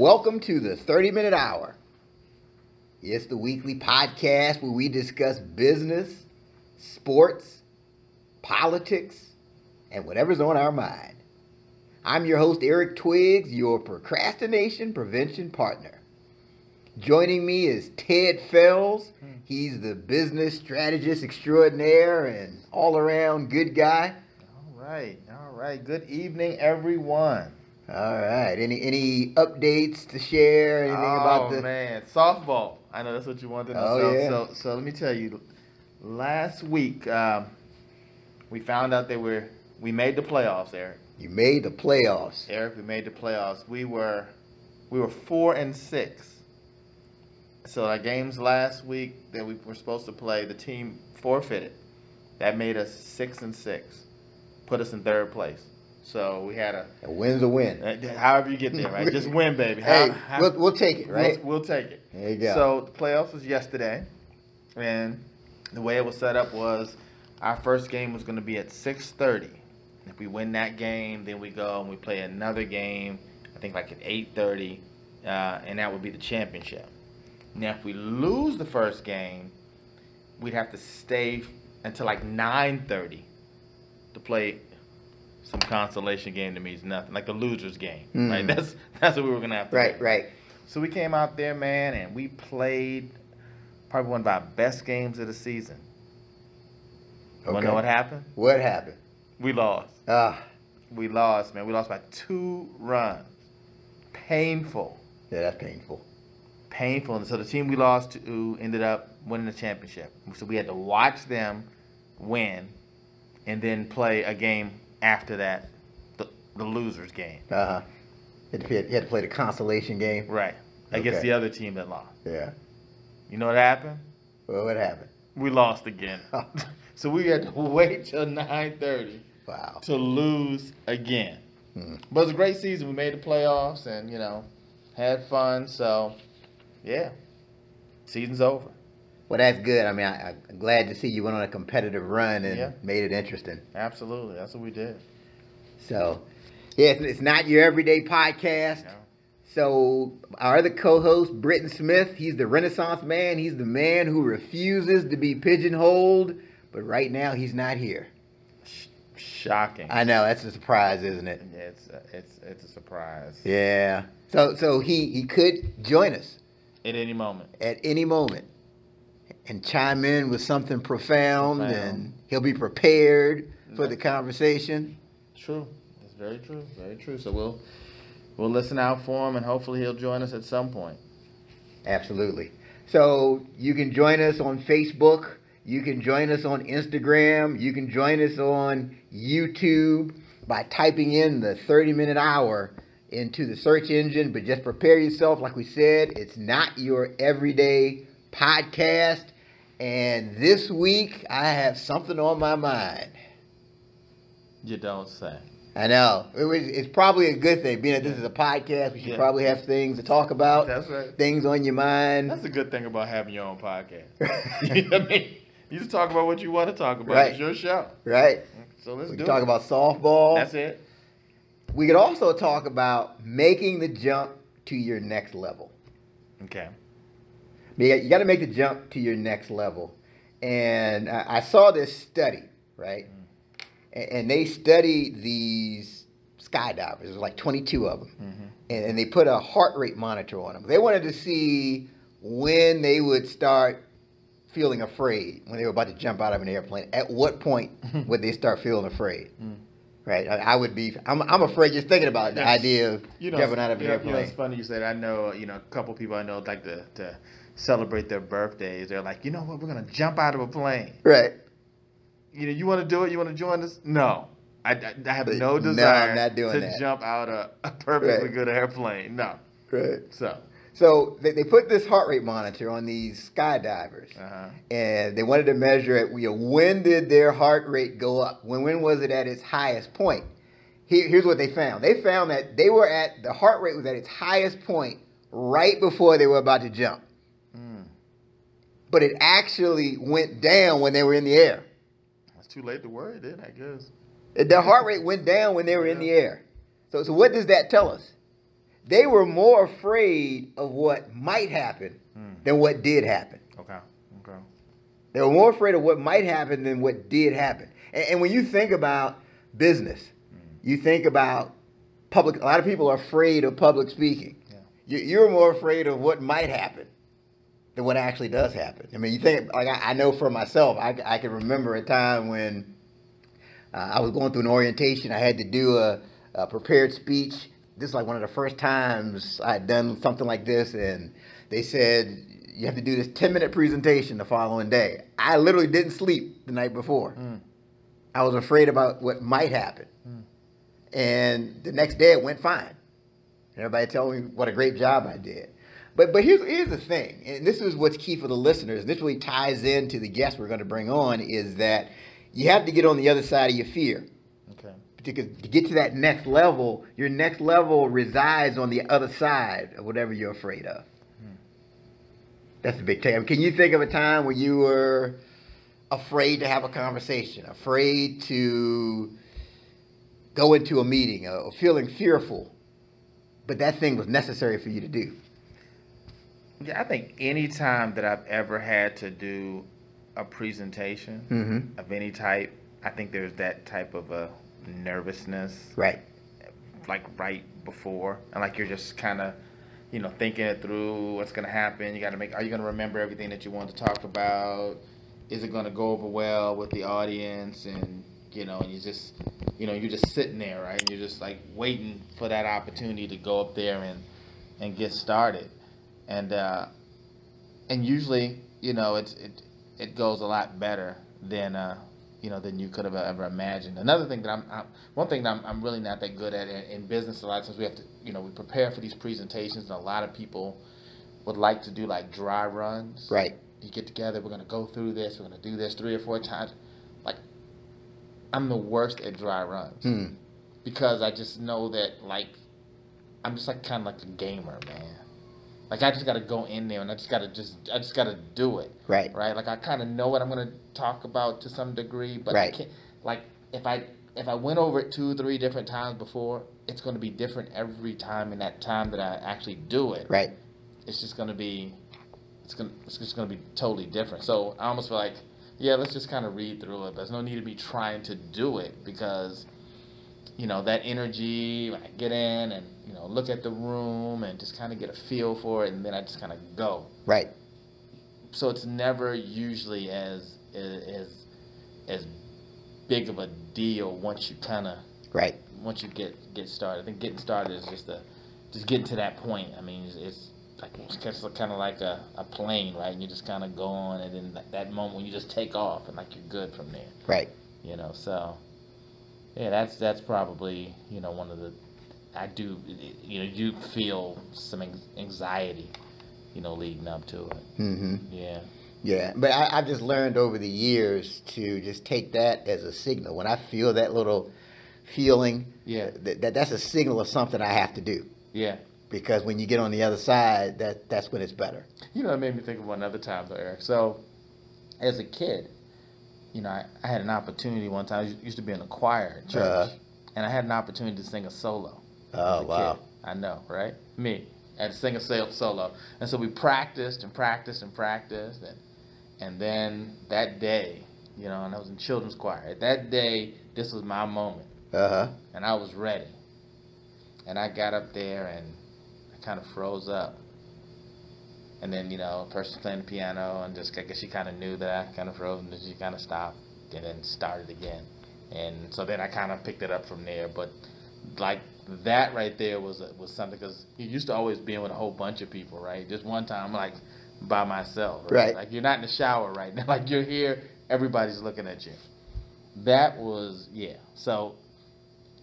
Welcome to the 30 Minute Hour. It's the weekly podcast where we discuss business, sports, politics, and whatever's on our mind. I'm your host, Eric Twiggs, your procrastination prevention partner. Joining me is Ted Fells. He's the business strategist extraordinaire and all around good guy. All right, all right. Good evening, everyone. All right. Any any updates to share? Anything oh about the Oh man, softball. I know that's what you wanted to know. Oh, so, yeah. so, so let me tell you. Last week, um, we found out that we're we made the playoffs, Eric. You made the playoffs. Eric, we made the playoffs. We were we were four and six. So our games last week that we were supposed to play, the team forfeited. That made us six and six, put us in third place. So we had a A win's a win. Uh, However you get there, right? Just win, baby. Hey, How- how- we'll, we'll take it, right? We'll, we'll take it. There you go. So the playoffs was yesterday, and the way it was set up was our first game was going to be at 6:30. If we win that game, then we go and we play another game. I think like at 8:30, uh, and that would be the championship. Now, if we lose the first game, we'd have to stay until like 9:30 to play some consolation game that means nothing, like a loser's game, right? Mm. That's that's what we were gonna have to right, do. right. So we came out there, man, and we played probably one of our best games of the season. Okay. Wanna know what happened? What happened? We lost. Ah, We lost, man. We lost by two runs. Painful. yeah, that's painful. Painful. And so the team we lost to ended up winning the championship. So we had to watch them win and then play a game after that, the, the loser's game. Uh huh. You had, to, had to play the consolation game. Right. Against Okay. the other team that lost. Yeah. You know what happened? Well, what happened? We lost again. So we had to wait till 9:30 wow. to lose again. Hmm. But it was a great season. We made the playoffs and you know had fun. So yeah, season's over. Well, that's good. I mean, I, I'm glad to see you went on a competitive run and Yeah. made it interesting. Absolutely, that's what we did. So, yeah, it's, not your everyday podcast. No. So, our other co-host, Britton Smith, he's the Renaissance man. He's the man who refuses to be pigeonholed, but right now he's not here. Sh- shocking. I know that's a surprise, isn't it? Yeah, it's uh, it's it's a surprise Yeah. So, so he he could join us at any moment. at any moment and chime in with something profound, Profound. and he'll be prepared for the conversation. True. That's very true. Very true. So we'll we'll listen out for him and hopefully he'll join us at some point. Absolutely. So you can join us on Facebook. You can join us on Instagram. You can join us on YouTube by typing in the 30 minute hour into the search engine. But just prepare yourself. Like we said, it's not your everyday podcast. And this week, I have something on my mind. You don't say. I know. It was, it's probably a good thing. Being that this is a podcast, we should Yeah. probably have things to talk about, That's right. things on your mind. That's a good thing about having your own podcast. you know what I mean? You just talk about what you want to talk about. Right. It's your show. right? So let's We do can talk it. about softball. That's it. We could also talk about making the jump to your next level. Okay. You got to make the jump to your next level. And I saw this study, right? A- And they studied these skydivers. There's like 22 of them. Mm-hmm. And, they put a heart rate monitor on them. They wanted to see when they would start feeling afraid when they were about to jump out of an airplane. At what point would they start feeling afraid? Mm. Right? I, would be. I'm, I'm afraid just thinking about the Yes. idea of You know, jumping out of an you know, you know, airplane. it's funny you said. I know, you know, a couple people I know like to celebrate their birthdays. They're like, you know what? We're gonna jump out of a plane. right. You know, you want to do it? You want to join us? No. I, I, I have No, no desire not doing to that. jump out of a perfectly Right. good airplane. No. Right. So. So they, they put this heart rate monitor on these skydivers, Uh-huh. and they wanted to measure it. You know, when did their heart rate go up? When when was it at its highest point? Here, here's what they found. They found that they were at the heart rate was at its highest point right before they were about to jump. But it actually went down when they were in the air. It's too late to worry then, I guess. Their heart rate went down when they were in the air. So, so what does that tell us? they were more afraid of what might happen Mm. than what did happen. Okay. Okay. They were more afraid of what might happen than what did happen. And, and when you think about business, Mm. you think about public. A lot of people are afraid of public speaking. Yeah. You, you're more afraid of what might happen than what actually does happen. I mean, you think like I, I know for myself, I, I can remember a time when uh, I was going through an orientation. I had to do a, a prepared speech. This is like one of the first times I had done something like this, and they said you have to do this 10 minute presentation the following day. I literally didn't sleep the night before. Mm. I was afraid about what might happen. Mm. And the next day it went fine. Everybody told me what a great job I did. But but here's here's the thing, and this is what's key for the listeners. This really ties into the guest we're going to bring on is that you have to get on the other side of your fear. Okay. Because to get to that next level, your next level resides on the other side of whatever you're afraid of. Hmm. That's a big time. Can you think of a time when you were afraid to have a conversation, afraid to go into a meeting, or feeling fearful, but that thing was necessary for you to do? Yeah, I think any time that I've ever had to do a presentation Mm-hmm. of any type, I think there's that type of a nervousness, Right. like right before, and like you're just kind of, you know, thinking it through. What's gonna happen? You got to make. Are you gonna remember everything that you want to talk about? Is it gonna go over well with the audience? And you know, and you just, you know, you're just sitting there, right? And you're just like waiting for that opportunity to go up there and and get started. And uh, and usually, you know, it's it it goes a lot better than uh, you know than you could have ever imagined. Another thing that I'm, I'm one thing that I'm, I'm really not that good at in, in business a lot of times we have to you know we prepare for these presentations and a lot of people would like to do like dry runs. Right. You get together, we're gonna go through this, we're gonna do this three or four times. Like I'm the worst at dry runs Hmm. because I just know that like I'm just like kind of like a gamer, man. Like I just gotta go in there and I just gotta just I just gotta do it, Right. right? Like I kind of know what I'm gonna talk about to some degree, but Right. I can't. Like if I if I went over it two three different times before, it's gonna be different every time in that time that I actually do it. Right. It's just gonna be it's gonna it's just gonna be totally different. So I almost feel like yeah, let's just kind of read through it. There's no need to be trying to do it because you know that energy when I get in and you know look at the room and just kind of get a feel for it and then I just kind of go. Right. So it's never usually as as as big of a deal once you kind of Right. once you get get started. I think getting started is just a just getting to that point. I mean, it's, it's like it's kind of like a, a plane, right? And you just kind of go on, and then that, that moment when you just take off, and like you're good from there, Right. you know. So yeah, that's that's probably you know one of the I do you know you feel some anxiety, you know, leading up to it. Mm-hmm. Yeah. Yeah, but I, I've just learned over the years to just take that as a signal. When I feel that little feeling, Yeah. that, that that's a signal of something I have to do. Yeah. Because when you get on the other side, that that's when it's better. You know, it made me think of one other time though, Eric. So, as a kid, you know, I, I had an opportunity one time. I used to be in a choir at church, Uh-huh. and I had an opportunity to sing a solo. Oh a wow! kid. I know, right? Me, I had to sing a solo, and so we practiced and practiced and practiced, and and then that day, you know, and I was in children's choir. That day, this was my moment, Uh huh. and I was ready. And I got up there and I kind of froze up. And then, you know, person playing the piano and just, I guess she kind of knew that I kind of froze and then she kind of stopped and then started again. And so then I kind of picked it up from there. But like that right there was was something because you used to always being with a whole bunch of people, right? Just one time, like by myself, right? Right. Like you're not in the shower right now. Like you're here, everybody's looking at you. That was yeah. So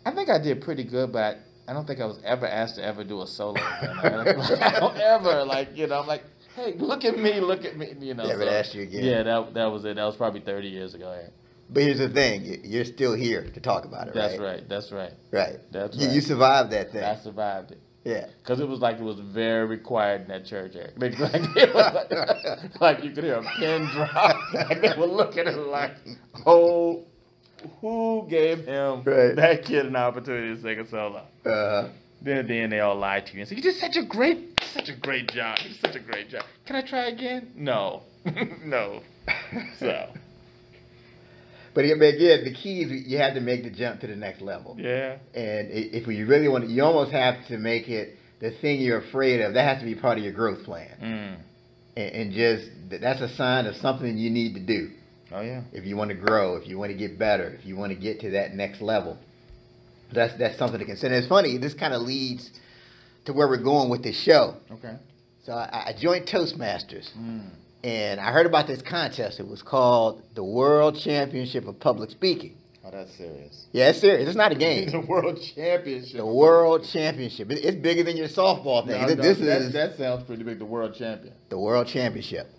I think I did pretty good, but I, don't think I was ever asked to ever do a solo. I don't ever like you know I'm like, hey, look at me, look at me, you know. They haven't so- asked you again. Yeah, that that was it. That was probably 30 years ago. Eric. But here's the thing: you- you're still here to talk about it, That's right? right. That's right. Right. That's You, right. you survived that thing. I survived it. yeah. Because it was like it was very quiet in that church, Eric. Like, like, like, like you could hear a pin drop. Like they were looking at it like, oh, who gave him Right. that kid an opportunity to sing a solo? Uh, Then then they all lie to you and say, "You did such a great, such a great job. You did such a great job. Can I try again? No, no." So But again, the key is you have to make the jump to the next level. yeah, And if you really want to, you almost have to make it the thing you're afraid of. That has to be part of your growth plan. mm. And, and just that's a sign of something you need to do oh yeah, if you want to grow, if you want to get better, if you want to get to that next level. That's that's something to consider. It's funny. This kind of leads to where we're going with this show. okay. So I, I joined Toastmasters, Mm. and I heard about this contest. It was called the World Championship of Public Speaking. Oh, that's serious. Yeah, it's serious. It's not a game. the world championship. The World Championship. It- It's bigger than your softball thing. No, Th- no, this that, is that sounds pretty big. The world champion. the World Championship,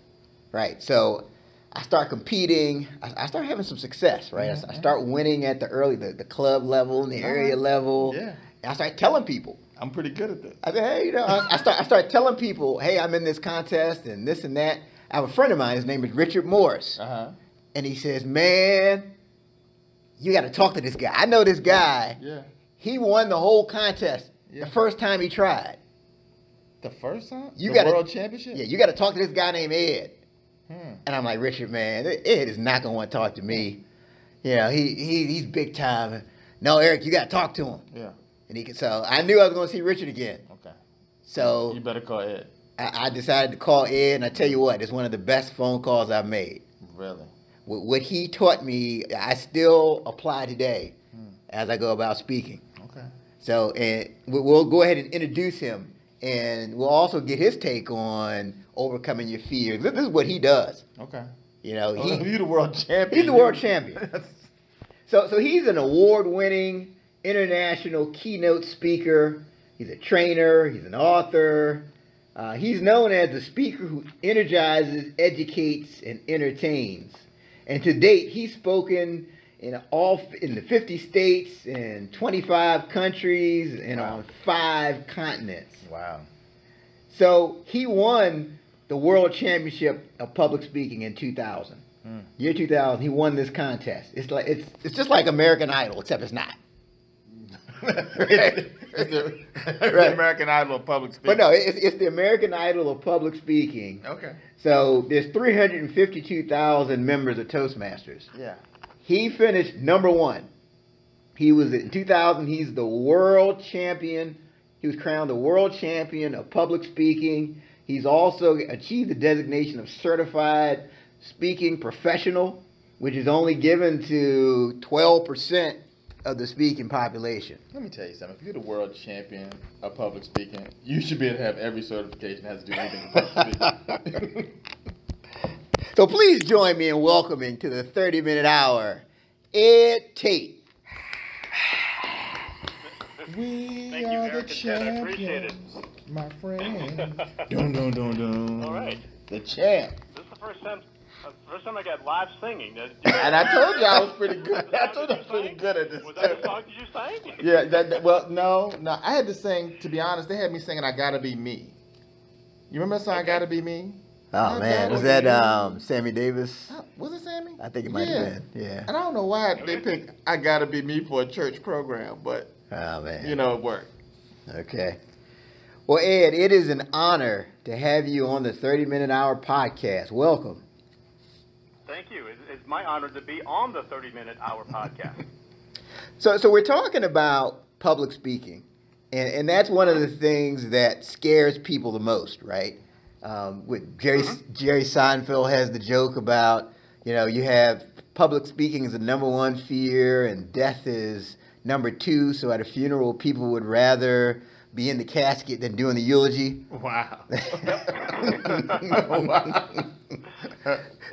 right? So I start competing. I, I start having some success, right? I s- I, Mhm. start winning at the early, the, the club level and the area Alright. level. Yeah, And I start telling people. I'm pretty good at this. I said, hey, you know, I, I start I start telling people, hey, I'm in this contest and this and that. I have a friend of mine. His name is Richard Morris, Uh huh. and he says, man, you got to talk to this guy. I know this guy. Yeah. He won the whole contest Yeah. the first time he tried. The first time? You the gotta- world championship? Yeah, you got to talk to this guy named Ed. And I'm like, Richard, man, Ed is not gonna want to talk to me. You know, he, he he's big time. No, Eric, you got to talk to him. Yeah. And he could, so I knew I was gonna see Richard again. Okay. So You better call Ed. I, I decided to call Ed, and I tell you what, it's one of the best phone calls I've made. Really? What, what he taught me, I still apply today Hmm. as I go about speaking. Okay. So, and we'll go ahead and introduce him, and we'll also get his take on overcoming your fears. This this is what he does. Okay. You know, Oh, he, the world champion. he's the world champion. So, so he's an award-winning international keynote speaker. He's a trainer. He's an author. Uh, he's known as the speaker who energizes, educates, and entertains. And to date, he's spoken in all in the 50 states and 25 countries and Wow. on five continents. wow. So he won the world championship of public speaking in 2000. Hmm. Year 2000, he won this contest. It's like it's it's just like American Idol, except it's not. it's the, the Right. American Idol of public speaking. But no, it's, it's the American Idol of public speaking. Okay. So there's 352,000 members of Toastmasters. Yeah. He finished number one. He was in 2000. He's the world champion. He was crowned the world champion of public speaking. He's also achieved the designation of certified speaking professional, which is only given to 12% of the speaking population. Let me tell you something. If you're the world champion of public speaking, you should be able to have every certification that has to do with anything with public speaking. So please join me in welcoming to the 30 minute hour, Ed Tate. we Thank you, are the American Ted. I appreciate it. champions, my friend. dun, dun, dun, dun. All right. The champ. This is the first time, uh, first time I got live singing. And I told you I was pretty good. Was I that told you I what was you pretty sang? good at this. Was that the song that you sang? Yeah, that, that- well, no, no. I had to sing. To be honest, they had me singing "I Gotta Be Me." You remember that song "I Okay. Gotta Be Me"? Oh I man, gotta was that be- um, Sammy Davis? Uh, Was it Sammy? I think it might Yeah. have been. Yeah. And I don't know why they picked "I Gotta Be Me" for a church program, but Oh man. you know it worked. Okay. Well, Ed, it is an honor to have you on the 30 Minute Hour podcast. Welcome. Thank you. It's, it's my honor to be on the 30 Minute Hour podcast. So, so we're talking about public speaking, and, and that's one of the things that scares people the most, right? Um, with Jerry Mhm. Jerry Seinfeld has the joke about, you know, you have public speaking is the number one fear, and death is number two. So at a funeral, people would rather be in the casket than doing the eulogy. Wow.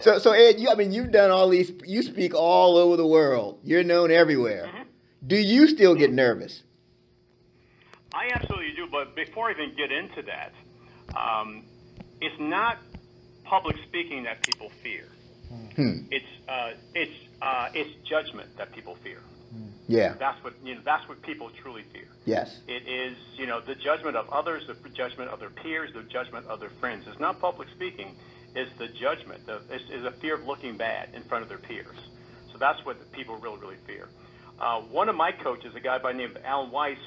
so, so Ed, you, I mean, you've done all these. You speak all over the world. You're known everywhere. Mhm. Do you still get nervous? I absolutely do, but before I even get into that, um, it's not public speaking that people fear. Hmm. It's uh, it's uh, it's judgment that people fear. Yeah. That's what you know. That's what people truly fear. Yes. It is, you know, the judgment of others, the judgment of their peers, the judgment of their friends. It's not public speaking. It's the judgment. The, it's, it's a fear of looking bad in front of their peers. So that's what the people really, really fear. Uh, one of my coaches, a guy by the name of Alan Weiss,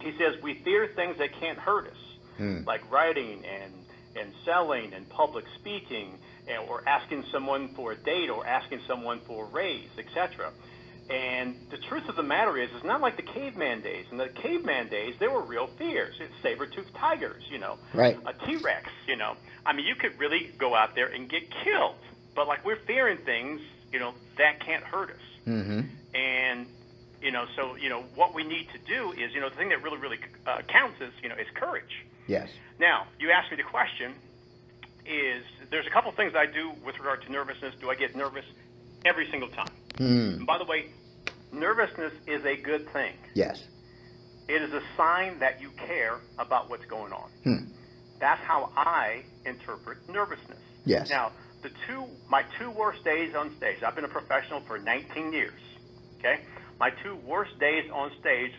He says we fear things that can't hurt us, Hmm. like writing and and selling and public speaking, and, or asking someone for a date or asking someone for a raise, etc. And the truth of the matter is, it's not like the caveman days. In the caveman days, there were real fears. It's saber-toothed tigers, you know, Right. a T-Rex, you know. I mean, you could really go out there and get killed. But like we're fearing things, you know, that can't hurt us. Mm-hmm. And you know, so you know, what we need to do is, you know, the thing that really, really uh, counts is, you know, is courage. Yes. Now, you asked me the question: Is there's a couple things I do with regard to nervousness? Do I get nervous every single time? Hmm. And by the way, nervousness is a good thing. Yes. It is a sign that you care about what's going on. Hmm. That's how I interpret nervousness. Yes. Now, the two my two worst days on stage. I've been a professional for 19 years. Okay, my two worst days on stage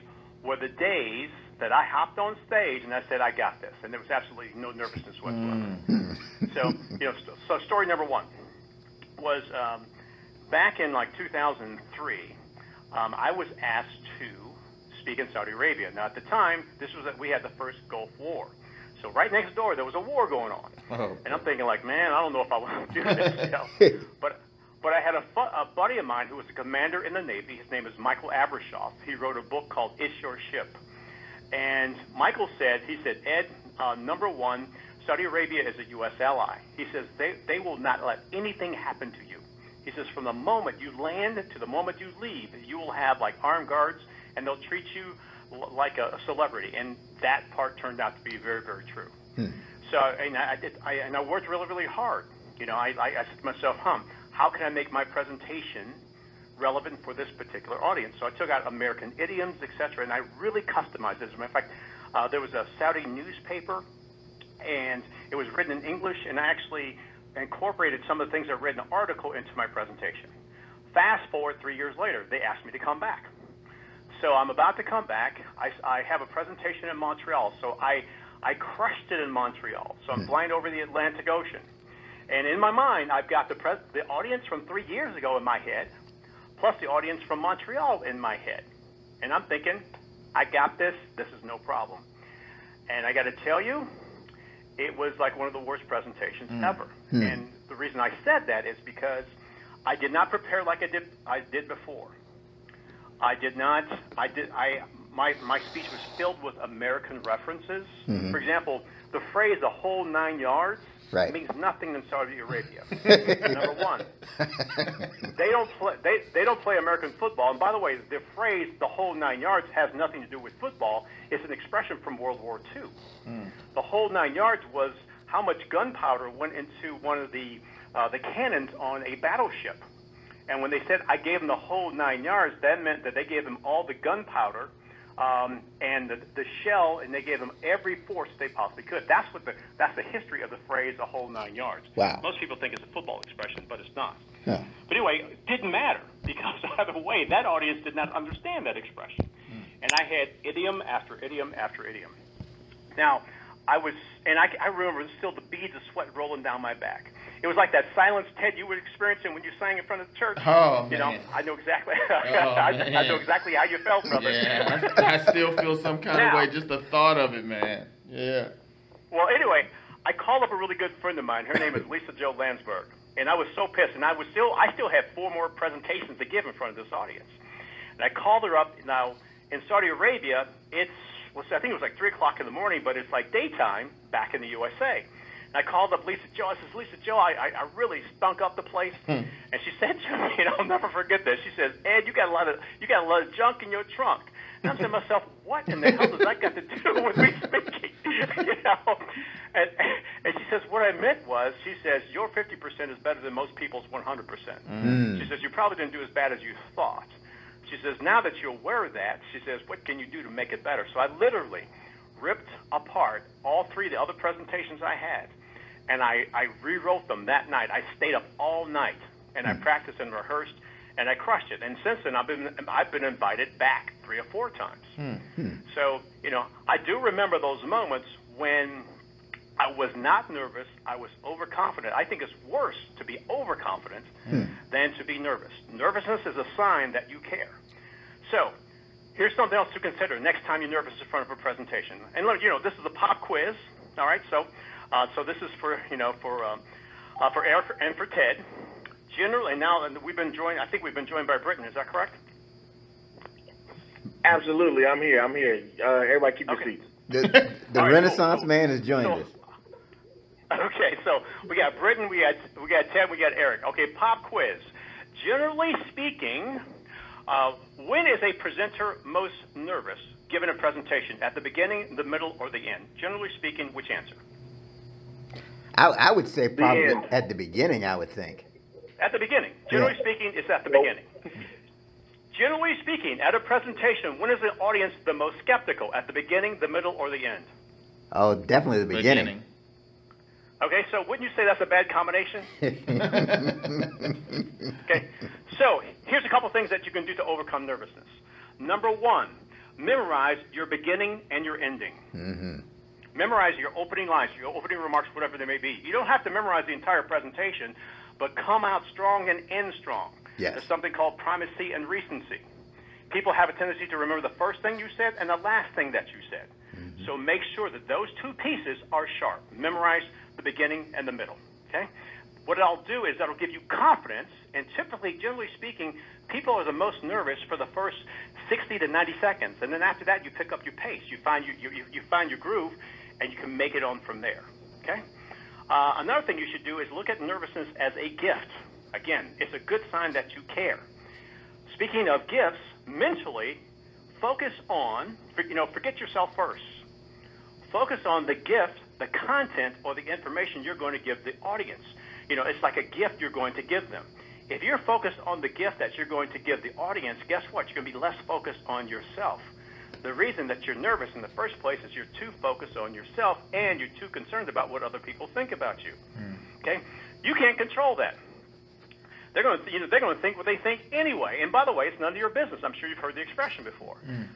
were the days that I hopped on stage and I said I got this, and there was absolutely no nervousness whatsoever. Hmm. So, you know, so, so story number one was um, back in like 2003. Um, I was asked to speak in Saudi Arabia. Now, at the time, this was that we had the first Gulf War. So right next door, there was a war going on. Oh. And I'm thinking, like, man, I don't know if I want to do this. You know? but but I had a, fu- a buddy of mine who was a commander in the Navy. His name is Michael Abrashoff. He wrote a book called It's Your Ship. And Michael said, he said, Ed, uh, number one, Saudi Arabia is a U.S. ally. He says they, they will not let anything happen to you. He says from the moment you land to the moment you leave, you will have like armed guards, and they'll treat you l- like a celebrity. And that part turned out to be very, very true. Hmm. So, and I, I did, I, and I worked really, really hard. You know, I, I, I said to myself, "Hum, how can I make my presentation relevant for this particular audience?" So I took out American idioms, etc., and I really customized it. As a matter of fact, uh, there was a Saudi newspaper, and it was written in English, and I actually incorporated some of the things I read in the article into my presentation. Fast forward three years later, they asked me to come back. So I'm about to come back. I, I have a presentation in Montreal. So I, I crushed it in Montreal. So I'm hmm. flying over the Atlantic Ocean. And in my mind, I've got the, pres- the audience from three years ago in my head, plus the audience from Montreal in my head. And I'm thinking, I got this. This is no problem. And I got to tell you, it was like one of the worst presentations ever. Hmm. And the reason I said that is because I did not prepare like I did I did before. I did not. I did. I my my speech was filled with American references. Mhm. For example, the phrase "the whole nine yards" Right. means nothing in Saudi Arabia. Number one, they don't play. They they don't play American football. And by the way, the phrase "the whole nine yards" has nothing to do with football. It's an expression from World War II. The whole nine yards was how much gunpowder went into one of the uh, the cannons on a battleship. And when they said I gave them the whole nine yards, that meant that they gave them all the gunpowder um, and the, the shell, and they gave them every force they possibly could. That's what the that's the history of the phrase "the whole nine yards." Wow. Most people think it's a football expression, but it's not. Huh. But anyway, it didn't matter because either way, that audience did not understand that expression. And I had idiom after idiom after idiom. Now, I was, and I, I remember still the beads of sweat rolling down my back. It was like that silence, Ted, you were experiencing when you sang in front of the church. Oh, you know, man. I know exactly. Oh, I, I know exactly how you felt, brother. Yeah, I, I still feel some kind Now- of way just the thought of it, man. Yeah. Well, anyway, I called up a really good friend of mine. Her name is Lisa Jo Landsberg, and I was so pissed. And I was still, I still had four more presentations to give in front of this audience. And I called her up. Now, in Saudi Arabia, it's, well, I think it was like three o'clock in the morning, but it's like daytime back in the USA. And I called up Lisa Jo. I says, Lisa Jo, I, I, I really stunk up the place. Hmm. And she said to me, and I'll never forget this. She says, Ed, you got a lot of, you got a lot of junk in your trunk. And I'm saying to myself, what in the hell does that got to do with me speaking? you know? And, and she says, what I meant was, she says, your 50% is better than most people's 100%. Mm. She says, you probably didn't do as bad as you thought. She says, now that you're aware of that, she says, what can you do to make it better? So I literally ripped apart all three of the other presentations I had, and I, I rewrote them that night. I stayed up all night, and I hmm. practiced and rehearsed, and I crushed it. And since then, I've been, I've been invited back three or four times. Hmm. Hmm. So, you know, I do remember those moments when I was not nervous. I was overconfident. I think it's worse to be overconfident than to be nervous. Nervousness is a sign that you care. So, here's something else to consider next time you're nervous in front of a presentation. And look, you know, this is a pop quiz. All right, so uh, so this is for you know for um, uh, for Eric and for Ted. Generally, now and we've been joined. I think we've been joined by Britton. Is that correct? Absolutely, I'm here. I'm here. Uh, everybody, keep your Okay. seats. The, the All right, Renaissance cool, cool. man has joined So- us. Okay, so we got Britton, we got we got Ted, we got Eric. Okay, pop quiz. Generally speaking, Uh, when is a presenter most nervous given a presentation? At the beginning, the middle, or the end? Generally speaking, which answer? I, I would say probably end. at the beginning. I would think. At the beginning. Generally Yeah. speaking, it's at the Nope. beginning. Generally speaking, at a presentation, when is the audience the most skeptical? At the beginning, the middle, or the end? Oh, definitely the beginning. Okay, so wouldn't you say that's a bad combination? Okay, so here's a couple things that you can do to overcome nervousness. Number one, memorize your beginning and your ending. hmm Memorize your opening lines, your opening remarks, whatever they may be. You don't have to memorize the entire presentation, but come out strong and end strong. Yes. There's something called primacy and recency. People have a tendency to remember the first thing you said and the last thing that you said. So make sure that those two pieces are sharp. Memorize the beginning and the middle. Okay? What I'll do is that'll give you confidence, and typically, generally speaking, people are the most nervous for the first 60 to 90 seconds, and then after that, you pick up your pace. You find you, you, you find your groove, and you can make it on from there. Okay? Uh, another thing you should do is look at nervousness as a gift. Again, it's a good sign that you care. Speaking of gifts, mentally, focus on, you know, forget yourself first. Focus on the gift, the content, or the information you're going to give the audience. You know, it's like a gift you're going to give them. If you're focused on the gift that you're going to give the audience, guess what? You're going to be less focused on yourself. The reason that you're nervous in the first place is you're too focused on yourself and you're too concerned about what other people think about you. Hmm. Okay? You can't control that. They're going to, you know, they're going to think what they think anyway. And by the way, it's none of your business. I'm sure you've heard the expression before.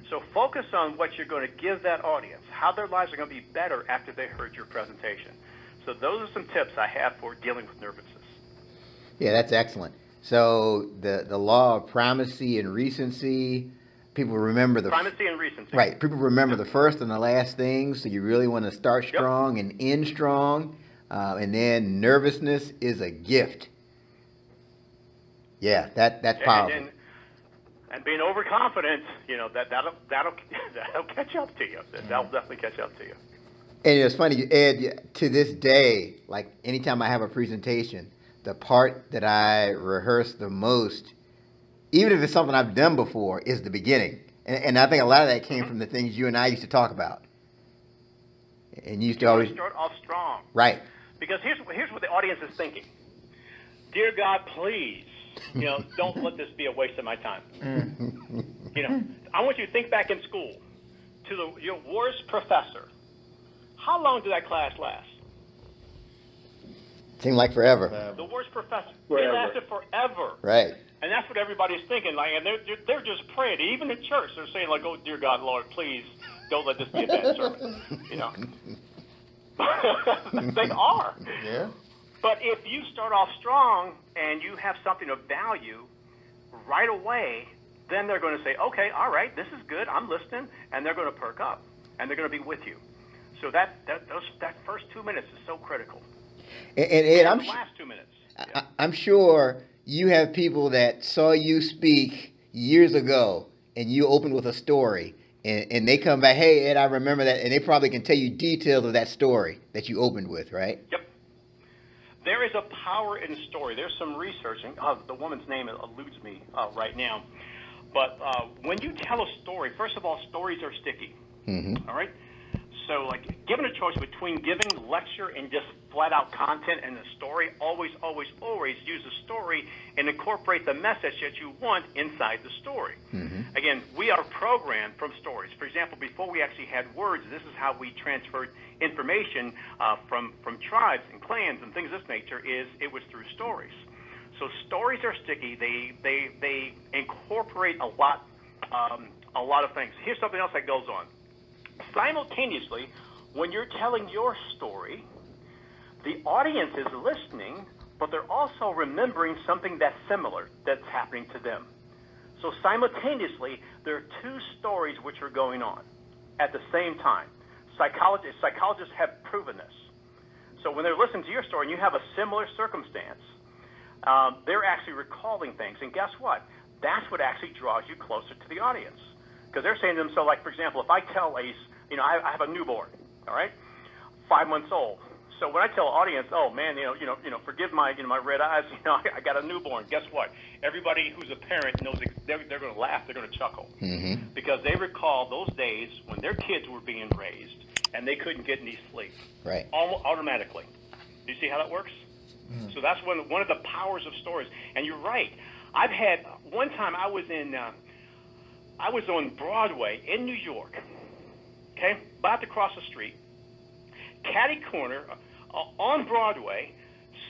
So focus on what you're going to give that audience, how their lives are going to be better after they heard your presentation. So those are some tips I have for dealing with nervousness. Yeah, that's excellent. So the the law of primacy and recency. People remember the Primacy and recency. right. People remember the first and the last things. So you really want to start Yep. strong and end strong. Uh, and then nervousness is a gift. Yeah, that that's And, powerful. and, and being overconfident, you know, that that'll that'll that'll catch up to you. That'll definitely catch up to you. And it's funny, Ed, to this day, like anytime I have a presentation, the part that I rehearse the most, even if it's something I've done before, is the beginning. And, and I think a lot of that came mm-hmm. from the things you and I used to talk about. And you used to You always, start off strong. right. Because here's here's what the audience is thinking. Dear God, please, you know, don't let this be a waste of my time. Mm. You know, I want you to think back in school to the, your worst professor. How long did that class last? Seemed like forever. The worst professor. Forever. It lasted forever. Right. And that's what everybody's thinking. Like, and they're they're, they're just praying. Even in church, they're saying like, "Oh, dear God, Lord, please don't let this be a bad sermon." You know, they are. Yeah. But if you start off strong and you have something of value right away, then they're going to say, "Okay, all right, this is good. I'm listening," and they're going to perk up and they're going to be with you. So that that those that first two minutes is so critical. And, and Ed, I'm, the last two minutes. I, Yeah. I'm sure you have people that saw you speak years ago and you opened with a story and, and they come back, hey, Ed, I remember that. And they probably can tell you details of that story that you opened with, right? Yep. There is a power in story. There's some research, and uh, the woman's name eludes me uh, right now. But uh, when you tell a story, first of all, stories are sticky. Mm-hmm. All right. So, like, given a choice between giving lecture and just flat out content and the story, always, always, always use the story and incorporate the message that you want inside the story. Mhm. Again, we are programmed from stories. For example, before we actually had words, this is how we transferred information uh, from from tribes and clans and things of this nature. Is it was through stories. So stories are sticky. They they they incorporate a lot um, a lot of things. Here's something else that goes on simultaneously, when you're telling your story, the audience is listening, but they're also remembering something that's similar that's happening to them. So simultaneously, there are two stories which are going on at the same time. Psychologists, psychologists have proven this. So when they're listening to your story and you have a similar circumstance, um, they're actually recalling things. And guess what? That's what actually draws you closer to the audience. Because they're saying to themselves, like, for example, if I tell a, you know, I, I have a newborn, all right, five months old. So when I tell audience, oh man, you know, you know, you know, forgive my, you know, my red eyes, you know, I, I got a newborn. Guess what? Everybody who's a parent knows ex- they're, they're going to laugh, they're going to chuckle, Mm-hmm. because they recall those days when their kids were being raised and they couldn't get any sleep, Right. almost automatically. Do you see how that works? Mm. So that's one one of the powers of stories. And you're right. I've had one time I was in, uh, I was on Broadway in New York. Okay, about to cross the street, catty corner uh, on Broadway.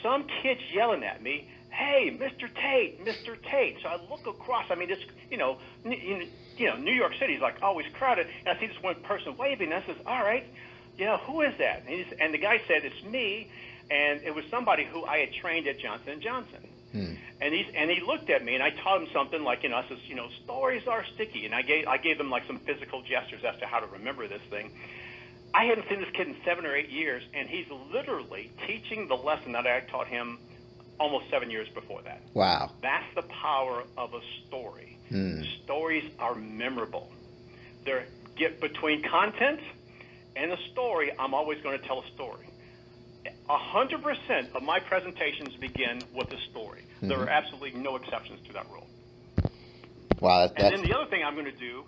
Some kids yelling at me, "Hey, Mr. Tate, Mr. Tate!" So I look across. I mean, it's you know, n- you know, New York City is like always crowded, and I see this one person waving. And I says, "All right, you know, who is that?" And, he's, and the guy said, "It's me." And it was somebody who I had trained at Johnson and Johnson. Hmm. And he and he looked at me and I taught him something like you know I says you know stories are sticky and I gave I gave him like some physical gestures as to how to remember this thing. I hadn't seen this kid in seven or eight years and he's literally teaching the lesson that I taught him almost seven years before that. Wow. That's the power of a story. Hmm. Stories are memorable. They're get between content and a story. I'm always going to tell a story. A hundred percent of my presentations begin with a story. There are absolutely no exceptions to that rule. Wow. That's, And then the other thing I'm going to do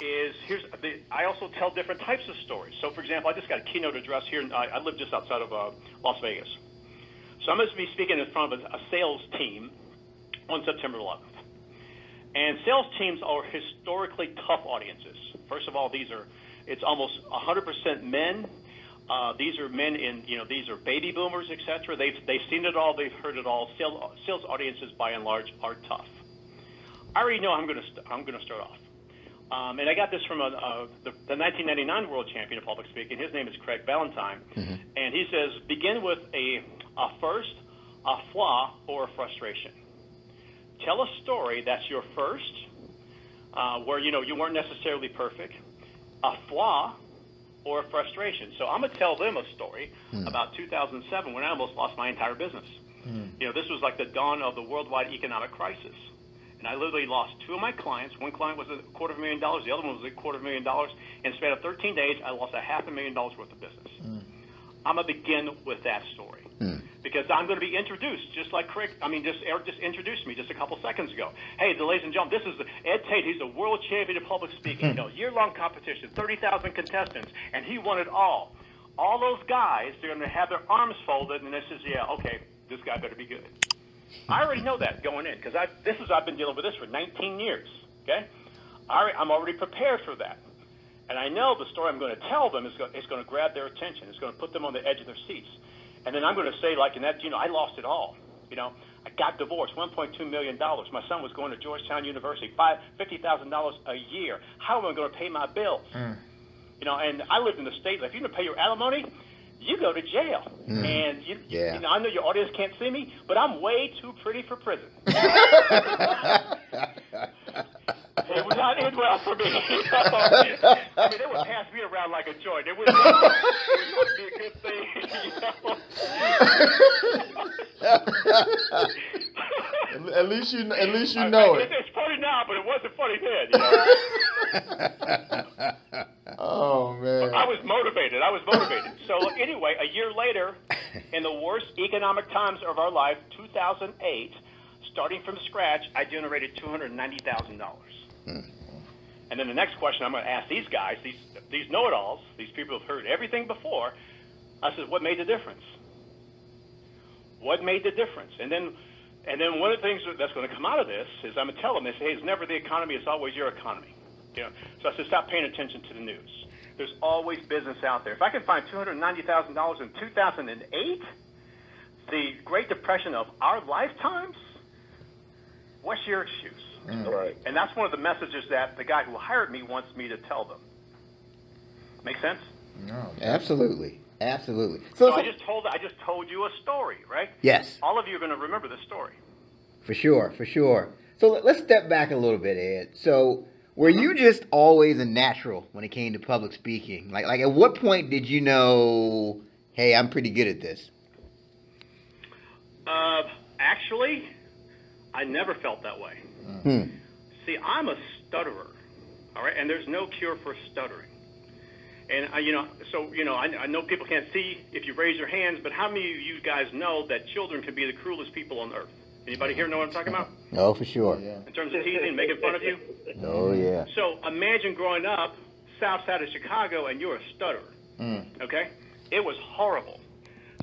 is here's the, I also tell different types of stories. So, for example, I just got a keynote address here. I, I live just outside of uh, Las Vegas. So I'm going to be speaking in front of a, a sales team on September 11th. And sales teams are historically tough audiences. First of all, these are it's almost 100% men. Uh, these are men in you know these are baby boomers, etc. They've they've seen it all, they've heard it all. Sales sales audiences by and large are tough. I already know I'm going to st- I'm going to start off. Um, and I got this from a, uh, the, the 1999 world champion of public speaking. His name is Craig Valentine, and he says begin with a a first, a flaw, or a frustration. Tell a story that's your first, uh, where you know you weren't necessarily perfect, a flaw, or a frustration. So I'm gonna tell them a story about 2007 when I almost lost my entire business. You know, this was like the dawn of the worldwide economic crisis. And I literally lost two of my clients. One client was a quarter of a million dollars. The other one was a quarter of a million dollars. In a span of 13 days, I lost a half a million dollars worth of business. I'm gonna begin with that story Hmm. because I'm going to be introduced, just like Craig. I mean, just Eric just introduced me just a couple seconds ago. Hey, the ladies and gentlemen, this is Ed Tate. He's a world champion of public speaking. you know, year-long competition, 30,000 contestants, and he won it all. All those guys, they're going to have their arms folded, and this is, yeah, okay, this guy better be good. I already know that going in because I this is I've been dealing with this for 19 years. Okay, I, I'm already prepared for that, and I know the story I'm going to tell them is going, is going to grab their attention. It's going to put them on the edge of their seats, and then I'm going to say like in that you know I lost it all. You know, I got divorced, 1.2 million dollars. My son was going to Georgetown University, five fifty thousand dollars a year. How am I going to pay my bills? Mm. You know, and I lived in the state. If you don't pay your alimony, you go to jail. Hmm. And you, Yeah. you know, I know your audience can't see me, but I'm way too pretty for prison. It would not end well for me. I mean, they would pass me around like a joint. It would not, it would not be a good thing. You know? At least you at least you I- know I- it. It's funny now, but it wasn't funny then. You know? Oh man. I was motivated. I was motivated. So anyway, a year later, in the worst economic times of our life, 2008, starting from scratch, I generated $290,000. And then the next question I'm going to ask these guys, these these know-it-alls, these people who've heard everything before, I said, what made the difference? What made the difference? And then, and then one of the things that's going to come out of this is I'm going to tell them, they say, hey, it's never the economy, it's always your economy. You know, so I said, stop paying attention to the news. There's always business out there. If I can find $290,000 in 2008, the Great Depression of our lifetimes, what's your excuse? Mm. Right. And that's one of the messages that the guy who hired me wants me to tell them. Make sense? No. Absolutely. Absolutely. So So, I just told I just told you a story, right? yes, All of you are going to remember this story. for sure, for sure. So let- let's step back a little bit, Ed. So were you just always a natural when it came to public speaking? Like, like at what point did you know, hey, I'm pretty good at this? Uh, actually, I never felt that way. Hmm. See, I'm a stutterer, all right, and there's no cure for stuttering. And I, you know, so you know, I, I know people can't see if you raise your hands, but how many of you guys know that children can be the cruelest people on earth? Anybody here know what I'm talking about? Oh, for sure. Yeah. In terms of teasing, making fun of you. Oh, yeah. So imagine growing up south side of Chicago and you're a stutterer. Mm. Okay? It was horrible.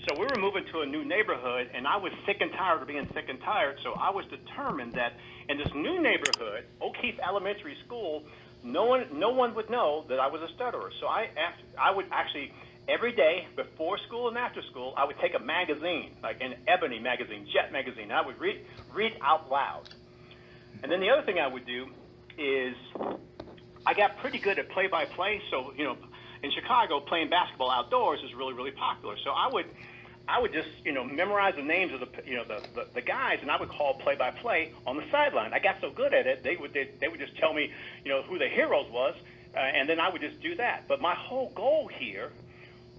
So we were moving to a new neighborhood, and I was sick and tired of being sick and tired. So I was determined that in this new neighborhood, O'Keeffe Elementary School, no one, no one would know that I was a stutterer. So I, asked, I would actually every day before school and after school, I would take a magazine, like an Ebony magazine, Jet magazine. And I would read, read out loud. And then the other thing I would do is I got pretty good at play-by-play. So you know, in Chicago, playing basketball outdoors is really, really popular. So I would, I would just you know memorize the names of the you know the the, the guys, and I would call play-by-play on the sideline. I got so good at it, they would they, they would just tell me you know who the heroes was, uh, and then I would just do that. But my whole goal here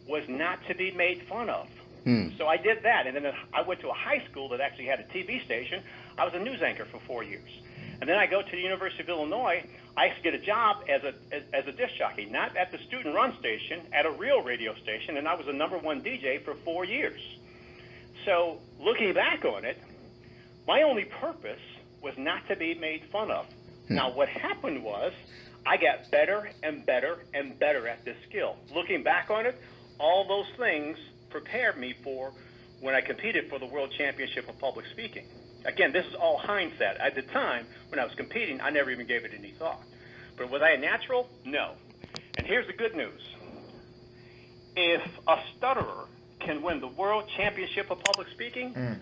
was not to be made fun of. Hmm. So I did that, and then I went to a high school that actually had a TV station. I was a news anchor for four years, and then I go to the University of Illinois. I get a job as a as, as a disc jockey, not at the student-run station, at a real radio station, and I was a number one DJ for four years. So looking back on it, my only purpose was not to be made fun of. Hmm. Now what happened was I got better and better and better at this skill. Looking back on it, all those things prepared me for when I competed for the World Championship of Public Speaking. Again, this is all hindsight. At the time, when I was competing, I never even gave it any thought. But was I a natural? No. And here's the good news. If a stutterer can win the World Championship of Public Speaking, Mm.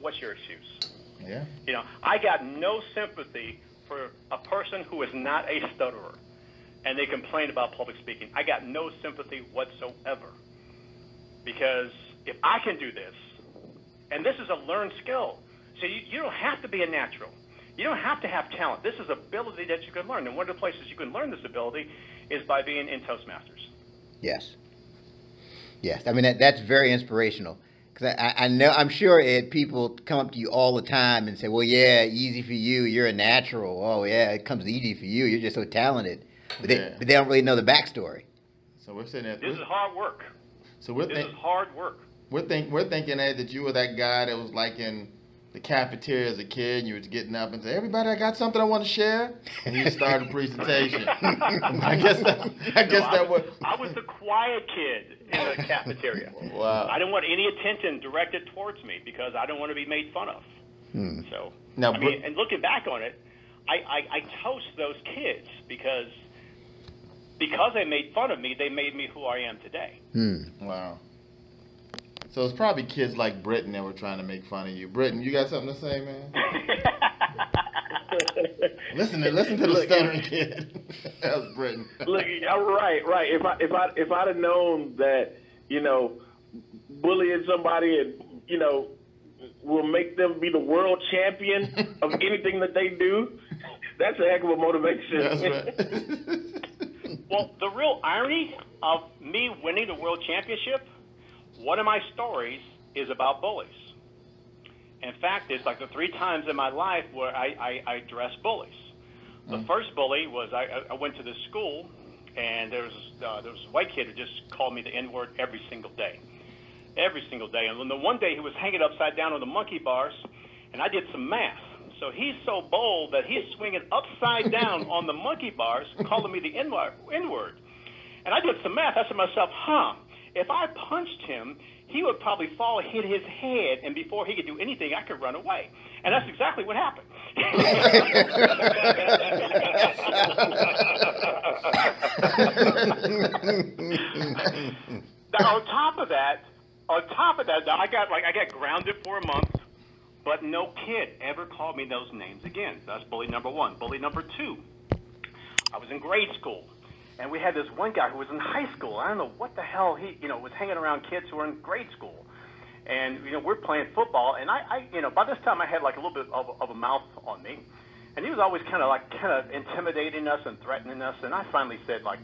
what's your excuse? Yeah. You know, I got no sympathy for a person who is not a stutterer and they complain about public speaking. I got no sympathy whatsoever. Because if I can do this, and this is a learned skill, you, you don't have to be a natural. You don't have to have talent. This is ability that you can learn. And one of the places you can learn this ability is by being in Toastmasters. Yes. Yes. I mean, that, that's very inspirational. Because I, I know, I'm sure Ed, people come up to you all the time and say, well, yeah, easy for you. You're a natural. Oh, yeah, it comes easy for you. You're just so talented. But they, Yeah. but they don't really know the backstory. So we're sitting at This is hard work. so we're This think, is hard work. we're think we're thinking Ed, that you were that guy that was like in the cafeteria as a kid and you was getting up and say, Everybody I got something I want to share and you start a presentation. I guess that I guess No, I that was, was I was the quiet kid in the cafeteria. Wow. I didn't want any attention directed towards me because I don't want to be made fun of. Hmm. So, Now, I mean, and looking back on it, I, I, I toast those kids because because they made fun of me, they made me who I am today. Hmm. Wow. So it's probably kids like Britton that were trying to make fun of you. Britton, you got something to say, man? Listen to listen to the Look, stuttering kid. that was Britton. Look, yeah, right, right. If I if I if I'd have known that, you know, bullying somebody and you know will make them be the world champion of anything that they do, that's a heck of a motivation. That's right. well, the real irony of me winning the world championship, one of my stories is about bullies. In fact, it's like the three times in my life where I, I, I addressed bullies. The first bully was I, I- I went to this school, and there was uh, there was a white kid who just called me the N word every single day, every single day. And then the one day he was hanging upside down on the monkey bars, and I did some math. So he's so bold that he's swinging upside down on the monkey bars, calling me the N word. And I did some math. I said to myself, huh, if I punched him, he would probably fall, hit his head, and before he could do anything, I could run away. And that's exactly what happened. now, on top of that, on top of that, I got like I got grounded for a month, but no kid ever called me those names again. That's bully number one. Bully number two. I was in grade school, and we had this one guy who was in high school. I don't know what the hell he, you know, was hanging around kids who were in grade school, and you know we're playing football, and I, I you know, by this time I had like a little bit of, of a mouth on me, and he was always kind of like kind of intimidating us and threatening us. And I finally said like,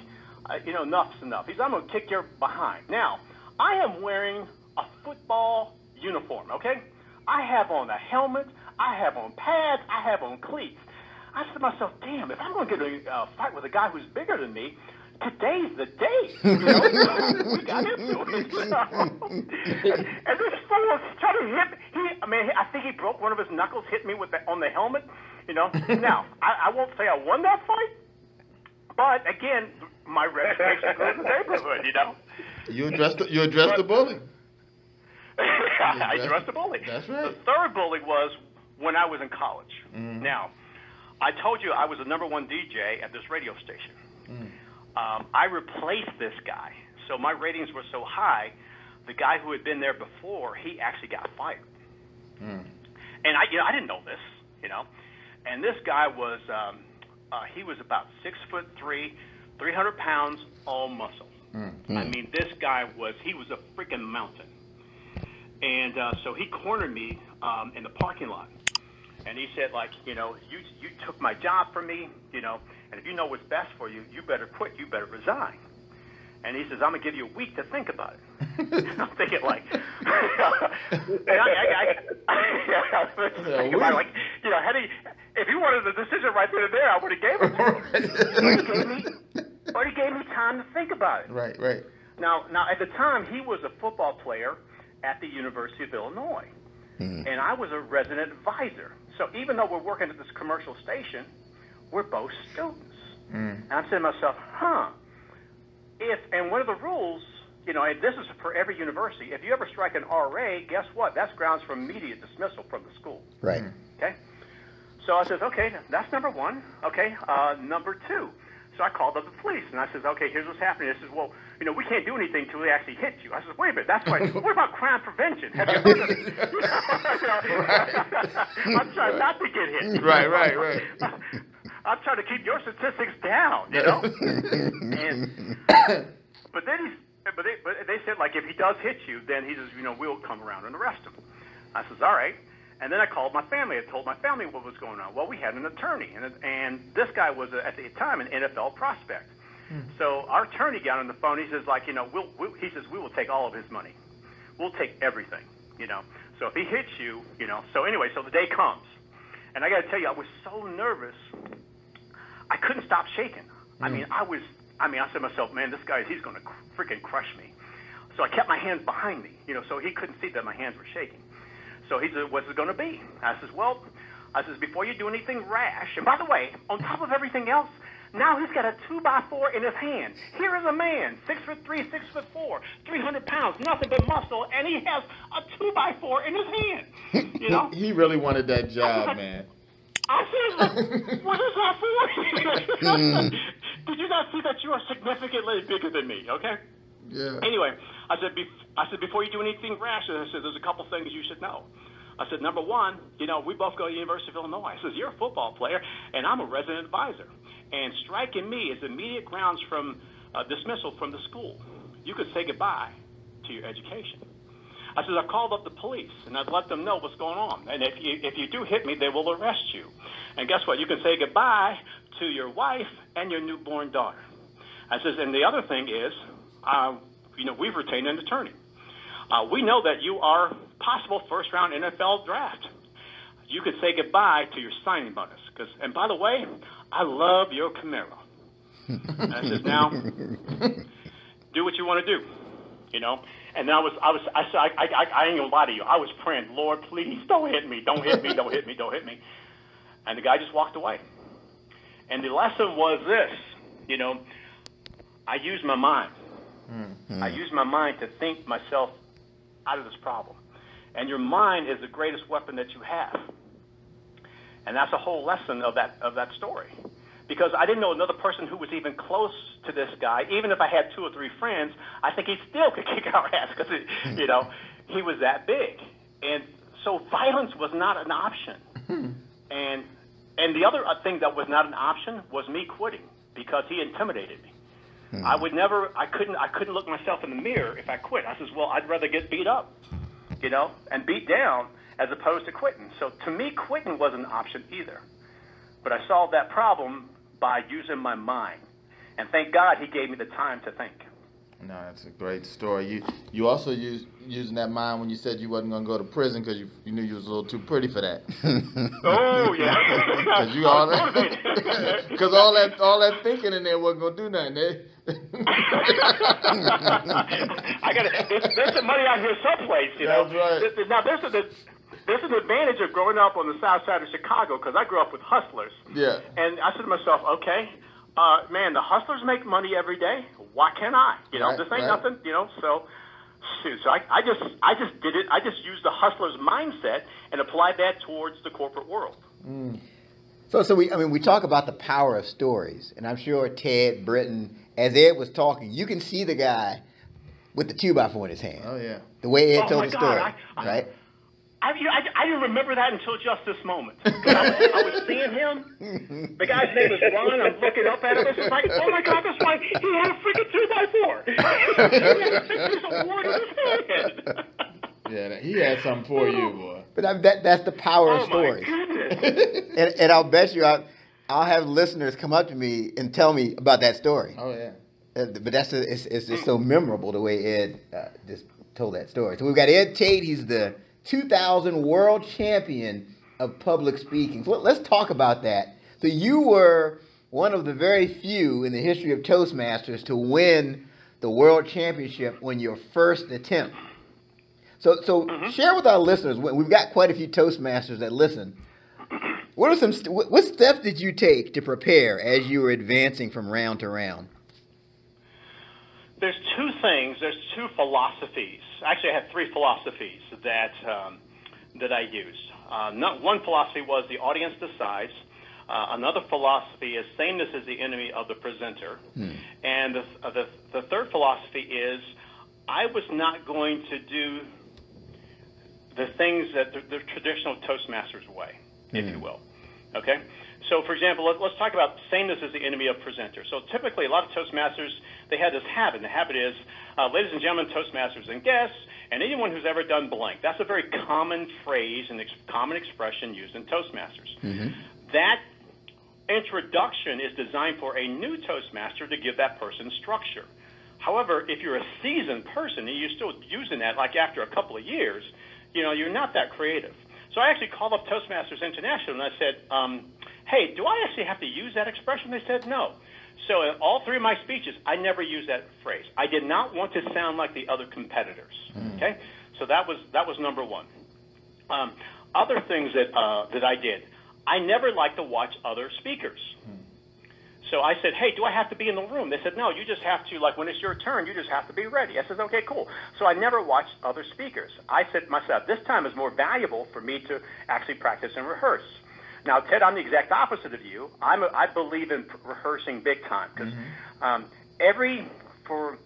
I, you know, enough's enough. He's I'm gonna kick your behind. Now, I am wearing a football uniform. Okay, I have on a helmet. I have on pads. I have on cleats. I said to myself, damn, if I'm going to get a uh, fight with a guy who's bigger than me, today's the day. You know? we got into it. and this fool tried to hit he I mean I think he broke one of his knuckles, hit me with the on the helmet. You know. now, I, I won't say I won that fight, but again, my reputation grew in the neighborhood, you know. You addressed the, you addressed the bully. I addressed the bully. That's right. The third bully was when I was in college. Mhm. Now, I told you I was the number one DJ at this radio station. Mm. Um, I replaced this guy, so my ratings were so high. The guy who had been there before, he actually got fired. Mm. And I, you know, I didn't know this, you know. And this guy was, um, uh, he was about six foot three, 300 pounds, all muscle. Mm. I mean, this guy was, he was a freaking mountain. And uh, so he cornered me um, in the parking lot. And he said, like, you know, you you took my job from me, you know, and if you know what's best for you, you better quit. You better resign. And he says, I'm gonna give you a week to think about it. I'm thinking like, and I, I, I, I, was thinking about, like, you know, had he, if he wanted the decision right then and there, I would have gave it to him. but he gave me, but he gave me time to think about it. Right, right. Now, now at the time, he was a football player at the University of Illinois, Hmm. and I was a resident advisor. So even though we're working at this commercial station, we're both students. Mm. And I'm saying to myself, huh? If and one of the rules, you know, and this is for every university. If you ever strike an RA, guess what? That's grounds for immediate dismissal from the school. Right. Okay. So I says, okay, that's number one. Okay, uh, number two. So I called up the police and I says, okay, here's what's happening. I says, well, you know, we can't do anything until they actually hit you. I says, wait a minute, that's right. what about crime prevention? Have you heard of it? I'm trying not to get hit. Right, right, right. I'm trying to keep your statistics down, you know. and but then he's but they but they said like if he does hit you, then he says you know we'll come around and arrest him. I says all right. And then I called my family. I told my family what was going on. Well, we had an attorney, and and this guy was a, at the time an NFL prospect. Mm. So our attorney got on the phone. He says like you know we'll, we'll he says we will take all of his money. We'll take everything, you know. So if he hits you, you know. So anyway, so the day comes, and I got to tell you, I was so nervous. I couldn't stop shaking. I mm. mean, I was. I mean, I said to myself, man, this guy, he's going to freaking crush me. So I kept my hands behind me, you know, so he couldn't see that my hands were shaking. So he said, what's it going to be? I says, well, I says, before you do anything rash, and by the way, on top of everything else, now he's got a two by four in his hand. Here is a man, six foot three, six foot four, three hundred pounds, nothing but muscle, and he has a two by four in his hand. You know, He really wanted that job, man. I said, what is that for? Hmm. Did you not see that you are significantly bigger than me? Okay. Yeah. Anyway, I said, I said before you do anything rash, I said there's a couple things you should know. I said number one, you know we both go to the University of Illinois. I says you're a football player and I'm a resident advisor, and striking me is immediate grounds from uh, dismissal from the school. You could say goodbye to your education. I said I called up the police and I've let them know what's going on, and if you if you do hit me, they will arrest you. And guess what? You can say goodbye to your wife and your newborn daughter. I says, and the other thing is, uh, you know, we've retained an attorney. Uh, we know that you are possible first round NFL draft. You could say goodbye to your signing bonus. Cause, and by the way, I love your Camaro. And I says, now, do what you want to do, you know. And then I was, I was, I, said, I, I, I ain't gonna lie to you. I was praying, Lord, please don't hit me, don't hit me, don't hit me, don't hit me. And the guy just walked away. And the lesson was this, you know, I used my mind. Hmm. I used my mind to think myself out of this problem. And your mind is the greatest weapon that you have. And that's the whole lesson of that of that story. Because I didn't know another person who was even close to this guy. Even if I had two or three friends, I think he still could kick our ass because, you know, he was that big. And so violence was not an option. And and the other uh, thing that was not an option was me quitting because he intimidated me. I would never, I couldn't, I couldn't look myself in the mirror if I quit. I says, well, I'd rather get beat up, you know, and beat down as opposed to quitting. So to me, quitting wasn't an option either. but I solved that problem by using my mind. And thank God he gave me the time to think. No, that's a great story. You you also used using that mind when you said you wasn't gonna go to prison because you, you knew you was a little too pretty for that. Oh yeah. Because you all that, cause all that all that thinking in there wasn't gonna do nothing. Eh? I got to There's some money out here someplace, you know. That's right. This- Now there's a there's an advantage of growing up on the south side of Chicago because I grew up with hustlers. yeah. And I said to myself, okay, uh, man, the hustlers make money every day. Why can't I? You know, Right, this ain't right. nothing. You know, so shoot. So I, I just, I just did it. I just used the hustler's mindset and applied that towards the corporate world. So, so we, I mean, we talk about the power of stories, and I'm sure Ted Britton, as Ed was talking, you can see the guy with the two by four in his hand. Oh yeah. The way Ed Oh, told my the God, story, I- I- right? I, you know, I, I didn't remember that until just this moment. I was, I was seeing him. The guy's name is Ron. I'm looking up at him. It's just like, oh my God, that's right. He had a freaking two by four. he had a award in his hand. Yeah, he had something for you, oh. boy. But I, that, that's the power Oh of my stories. goodness. And, and I'll bet you, I'll, I'll have listeners come up to me and tell me about that story. Oh yeah. Uh, but that's a, it's, it's just so memorable the way Ed uh, just told that story. So we've got Ed Tate. He's the 2000 world champion of public speaking. So let- let's talk about that. So you were one of the very few in the history of Toastmasters to win the world championship on your first attempt. So, so share with our listeners. We've got quite a few Toastmasters that listen. What are some? st- What steps did you take to prepare as you were advancing from round to round? There's two things. There's two philosophies. Actually, I have three philosophies that um, that I used. Uh, not, one philosophy was the audience decides. Uh, another philosophy is sameness is the enemy of the presenter. And the, uh, the the third philosophy is I was not going to do the things that the, the traditional Toastmasters way, if you will. Okay? So, for example, let, let's talk about sameness as the enemy of presenter. So, typically, a lot of Toastmasters, they had this habit. And the habit is, uh, ladies and gentlemen, Toastmasters and guests, and anyone who's ever done blank. That's a very common phrase and ex- common expression used in Toastmasters. That introduction is designed for a new Toastmaster to give that person structure. However, if you're a seasoned person and you're still using that, like after a couple of years, you know, you're not that creative. So I actually called up Toastmasters International and I said, um, hey, do I actually have to use that expression? They said no. So in all three of my speeches, I never used that phrase. I did not want to sound like the other competitors. Okay, so that was that was number one. Um, other things that uh, that I did, I never liked to watch other speakers. So I said, "Hey, do I have to be in the room?" They said, "No, you just have to like when it's your turn, you just have to be ready." I said, "Okay, cool." So I never watched other speakers. I said to myself, "This time is more valuable for me to actually practice and rehearse." Now, Ted, I'm the exact opposite of you. I'm a, I believe in rehearsing big time because um, every for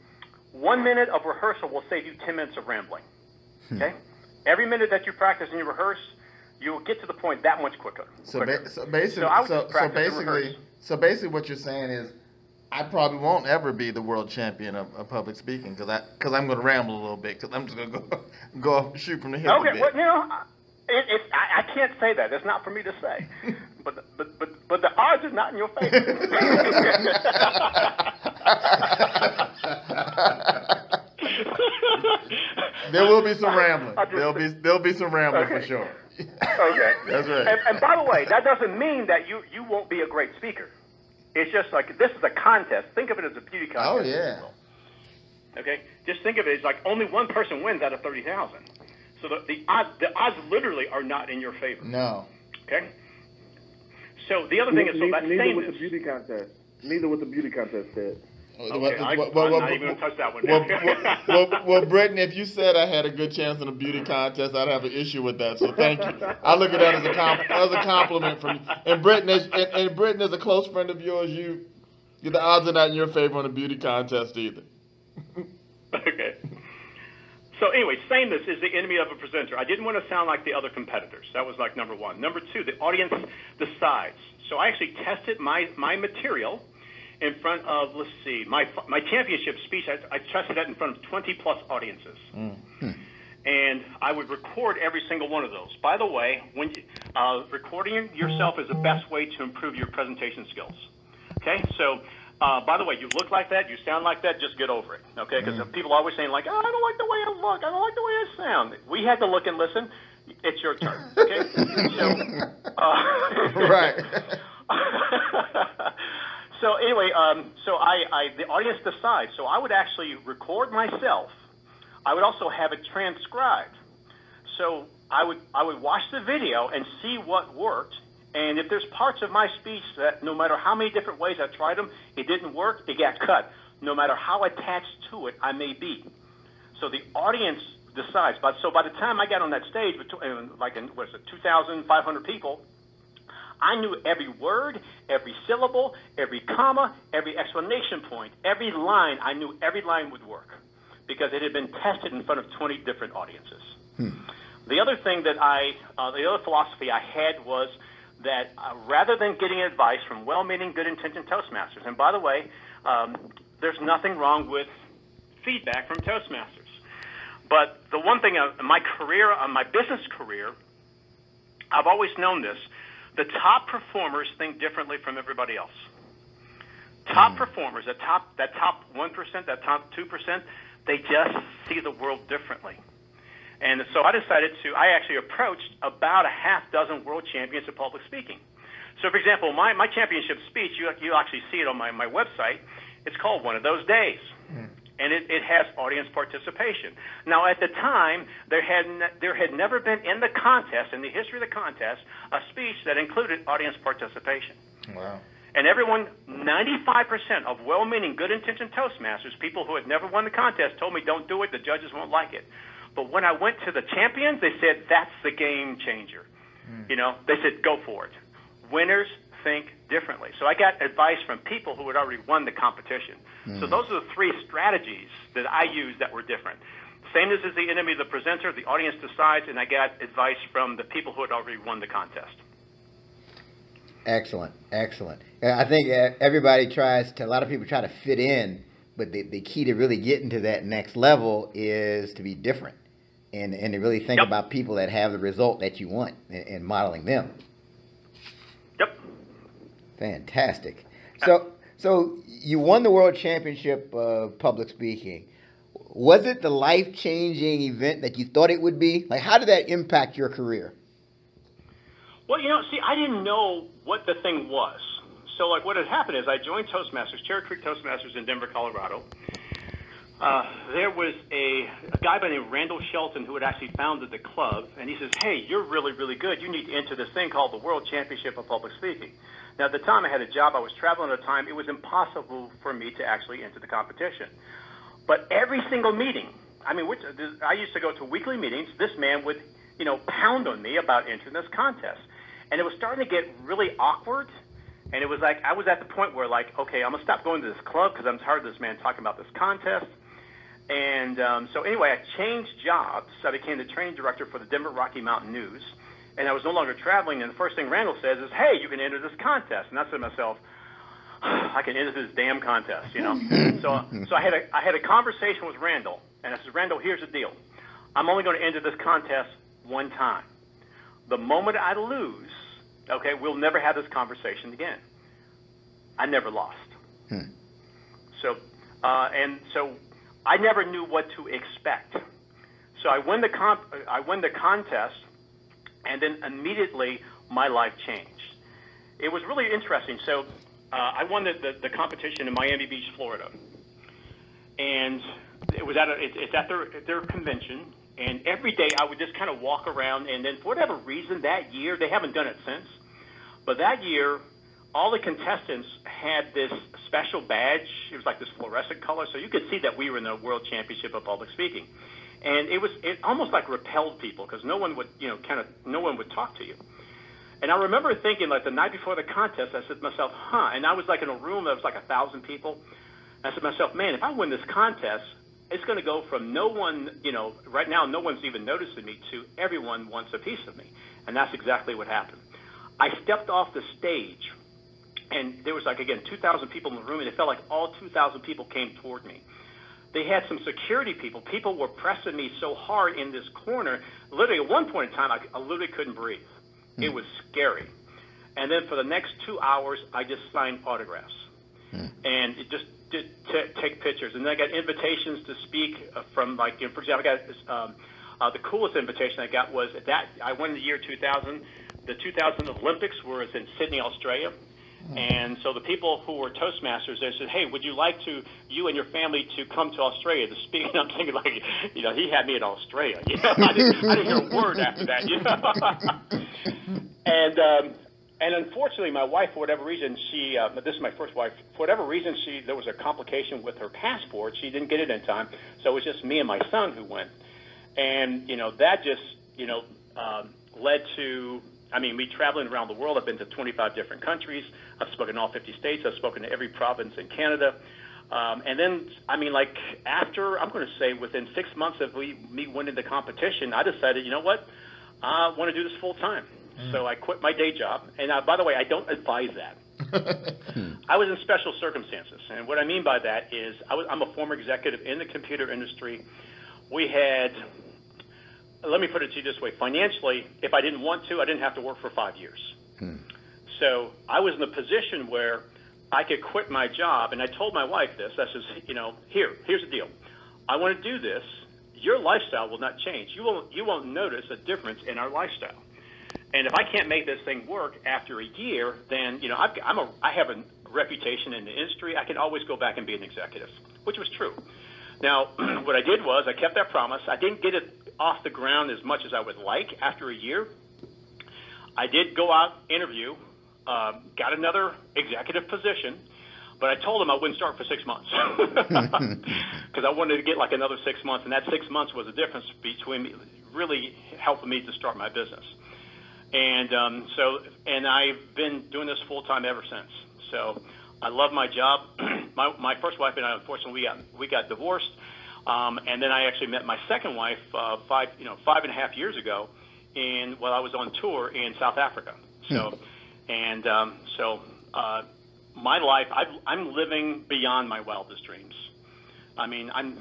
one minute of rehearsal will save you ten minutes of rambling. Okay, every minute that you practice and you rehearse, you will get to the point that much quicker. So, quicker. ba- so basically, So I would so, so basically. So basically, what you're saying is, I probably won't ever be the world champion of, of public speaking because I because I'm going to ramble a little bit because I'm just going to go go off shoot from the hip Okay, well, you know, I- it, it, I, I can't say that. It's not for me to say. but, but, but, but the odds are not in your favor. there will be some rambling. Just- There'll be there'll be some rambling for sure. Okay. That's right. And, and by the way, that doesn't mean that you, you won't be a great speaker. It's just like this is a contest. Think of it as a beauty contest. Oh yeah. Okay, just think of it as like only one person wins out of thirty thousand. So the, the odds the odds literally are not in your favor. No. Okay. So the other thing is so neither, that's neither with the beauty contest. Neither with the beauty contest, Ted. Oh, okay, I, am not even gonna touch that one. Well, well, well, well, if you said I had a good chance in a beauty contest, I'd have an issue with that. So thank you. I look at that as a comp- as a compliment from you. And Britton, is, and, and Britton is a close friend of yours. You, you the odds are not in your favor on a beauty contest either. okay. So anyway, sameness is the enemy of a presenter. I didn't want to sound like the other competitors. That was like number one. Number two, the audience decides. So I actually tested my my material in front of let's see my my championship speech. I, I tested that in front of 20 plus audiences. And I would record every single one of those. By the way, when you, uh, recording yourself is the best way to improve your presentation skills. Okay, so uh, by the way, you look like that, you sound like that, just get over it. Okay, because mm. people are always saying like, oh, I don't like the way I look, I don't like the way I sound. We had to look and listen. It's your turn. Okay, so uh, right. so anyway, um, so I, I the audience decides. So I would actually record myself. I would also have it transcribed. So I would I would watch the video and see what worked. And if there's parts of my speech that no matter how many different ways I tried them, it didn't work, it got cut. No matter how attached to it I may be. So the audience decides. But so by the time I got on that stage, between, like in what is it, 2,500 people, I knew every word, every syllable, every comma, every explanation point, every line. I knew every line would work because it had been tested in front of 20 different audiences. Hmm. The other thing that I, uh, the other philosophy I had was that uh, rather than getting advice from well-meaning, good-intentioned Toastmasters, and by the way, um, there's nothing wrong with feedback from Toastmasters. But the one thing in uh, my career, uh, my business career, I've always known this the top performers think differently from everybody else. Top mm. performers, that top that top one percent, that top two percent, they just see the world differently. And so I decided to. I actually approached about a half dozen world champions of public speaking. So, for example, my, my championship speech, you you actually see it on my, my website. It's called One of Those Days. And it, it has audience participation. Now, at the time, there had ne- there had never been in the contest, in the history of the contest, a speech that included audience participation. Wow. And everyone, 95% of well-meaning, good-intentioned Toastmasters, people who had never won the contest, told me, "Don't do it. The judges won't like it." But when I went to the champions, they said, "That's the game changer." Mm. You know, they said, "Go for it." Winners think differently. So I got advice from people who had already won the competition. Mm. So those are the three strategies that I used that were different. Sameness is the enemy of the presenter, the audience decides, and I got advice from the people who had already won the contest. Excellent, excellent. I think everybody tries to, a lot of people try to fit in, but the, the key to really getting to that next level is to be different and, and to really think yep. about people that have the result that you want and, and modeling them. Fantastic. So, so you won the world championship of public speaking. Was it the life changing event that you thought it would be? Like, how did that impact your career? Well, you know, see, I didn't know what the thing was. So, like, what had happened is I joined Toastmasters, Cherry Creek Toastmasters in Denver, Colorado. Uh, there was a, a guy by the name of Randall Shelton who had actually founded the club, and he says, "Hey, you're really, really good. You need to enter this thing called the World Championship of Public Speaking." Now, at the time, I had a job. I was traveling at the time. It was impossible for me to actually enter the competition. But every single meeting, I mean, which, I used to go to weekly meetings. This man would, you know, pound on me about entering this contest, and it was starting to get really awkward. And it was like I was at the point where, like, okay, I'm gonna stop going to this club because I'm tired of this man talking about this contest. And um, so anyway, I changed jobs. I became the training director for the Denver Rocky Mountain News and I was no longer traveling. And the first thing Randall says is, "Hey, you can enter this contest." And I said to myself, "I can enter this damn contest," you know. so, so I had a I had a conversation with Randall, and I said, "Randall, here's the deal. I'm only going to enter this contest one time. The moment I lose, okay, we'll never have this conversation again. I never lost. Hmm. So, uh, and so I never knew what to expect. So I win the comp- I win the contest and then immediately my life changed. It was really interesting. So uh, I won the, the, the, competition in Miami Beach, Florida, and it was at a, it, it's at their their convention. And every day I would just kind of walk around, and then for whatever reason that year they haven't done it since, but that year all the contestants had this special badge. It was like this fluorescent color, so you could see that we were in the World Championship of Public Speaking and it was it almost like repelled people because no one would you know kind of no one would talk to you. And I remember thinking like the night before the contest, I said to myself, huh? And I was like in a room that was like a thousand people. I said to myself, man, if I win this contest, it's going to go from no one, you know, right now no one's even noticing me to everyone wants a piece of me, and that's exactly what happened. I stepped off the stage, and there was like again 2,000 people in the room, and it felt like all 2,000 people came toward me they had some security people. People were pressing me so hard in this corner. Literally, at one point in time, I, I literally couldn't breathe. It was scary. And then for the next two hours, I just signed autographs and it just did t- take pictures. And then I got invitations to speak uh, from like, you know, for example, I got this, um, uh, the coolest invitation I got was at that I went in the year 2000. The 2000 Olympics was in Sydney, Australia. And so the people who were Toastmasters, they said, "Hey, would you like to, you and your family, to come to Australia to speak?" And I'm thinking, like, you know, he had me in Australia. You know, I didn't, I didn't hear a word after that. You know, and um, and unfortunately, my wife, for whatever reason, she uh, this is my first wife. For whatever reason, she there was a complication with her passport. She didn't get it in time, so it was just me and my son who went. And you know that just you know um, led to. I mean, me traveling around the world. I've been to 25 different countries. I've spoken in all 50 states. I've spoken to every province in Canada. Um, and then, I mean, like after, I'm going to say within six months of we, me winning the competition, I decided, you know what, I want to do this full time. So I quit my day job. And uh, by the way, I don't advise that. I was in special circumstances, and what I mean by that is I was, I'm a former executive in the computer industry. We had, let me put it to you this way: financially, if I didn't want to, I didn't have to work for five years. Hmm. So I was in a position where I could quit my job, and I told my wife this. I says, you know, here, here's the deal. I want to do this. Your lifestyle will not change. You won't, you won't notice a difference in our lifestyle. And if I can't make this thing work after a year, then you know I've, I'm a I have a reputation in the industry. I can always go back and be an executive, which was true. Now, what I did was I kept that promise. I didn't get it off the ground as much as I would like after a year. I did go out interview, uh, got another executive position, but I told them I wouldn't start for six months because I wanted to get like another six months, and that six months was the difference between me, really helping me to start my business. And um, so, and I've been doing this full time ever since. So, I love my job. my my first wife and I, unfortunately, we got we got divorced, um, and then I actually met my second wife uh, five you know five and a half years ago, in while I was on tour in South Africa. So, and um, so uh, my life, I've, I'm living beyond my wildest dreams. I mean, I'm.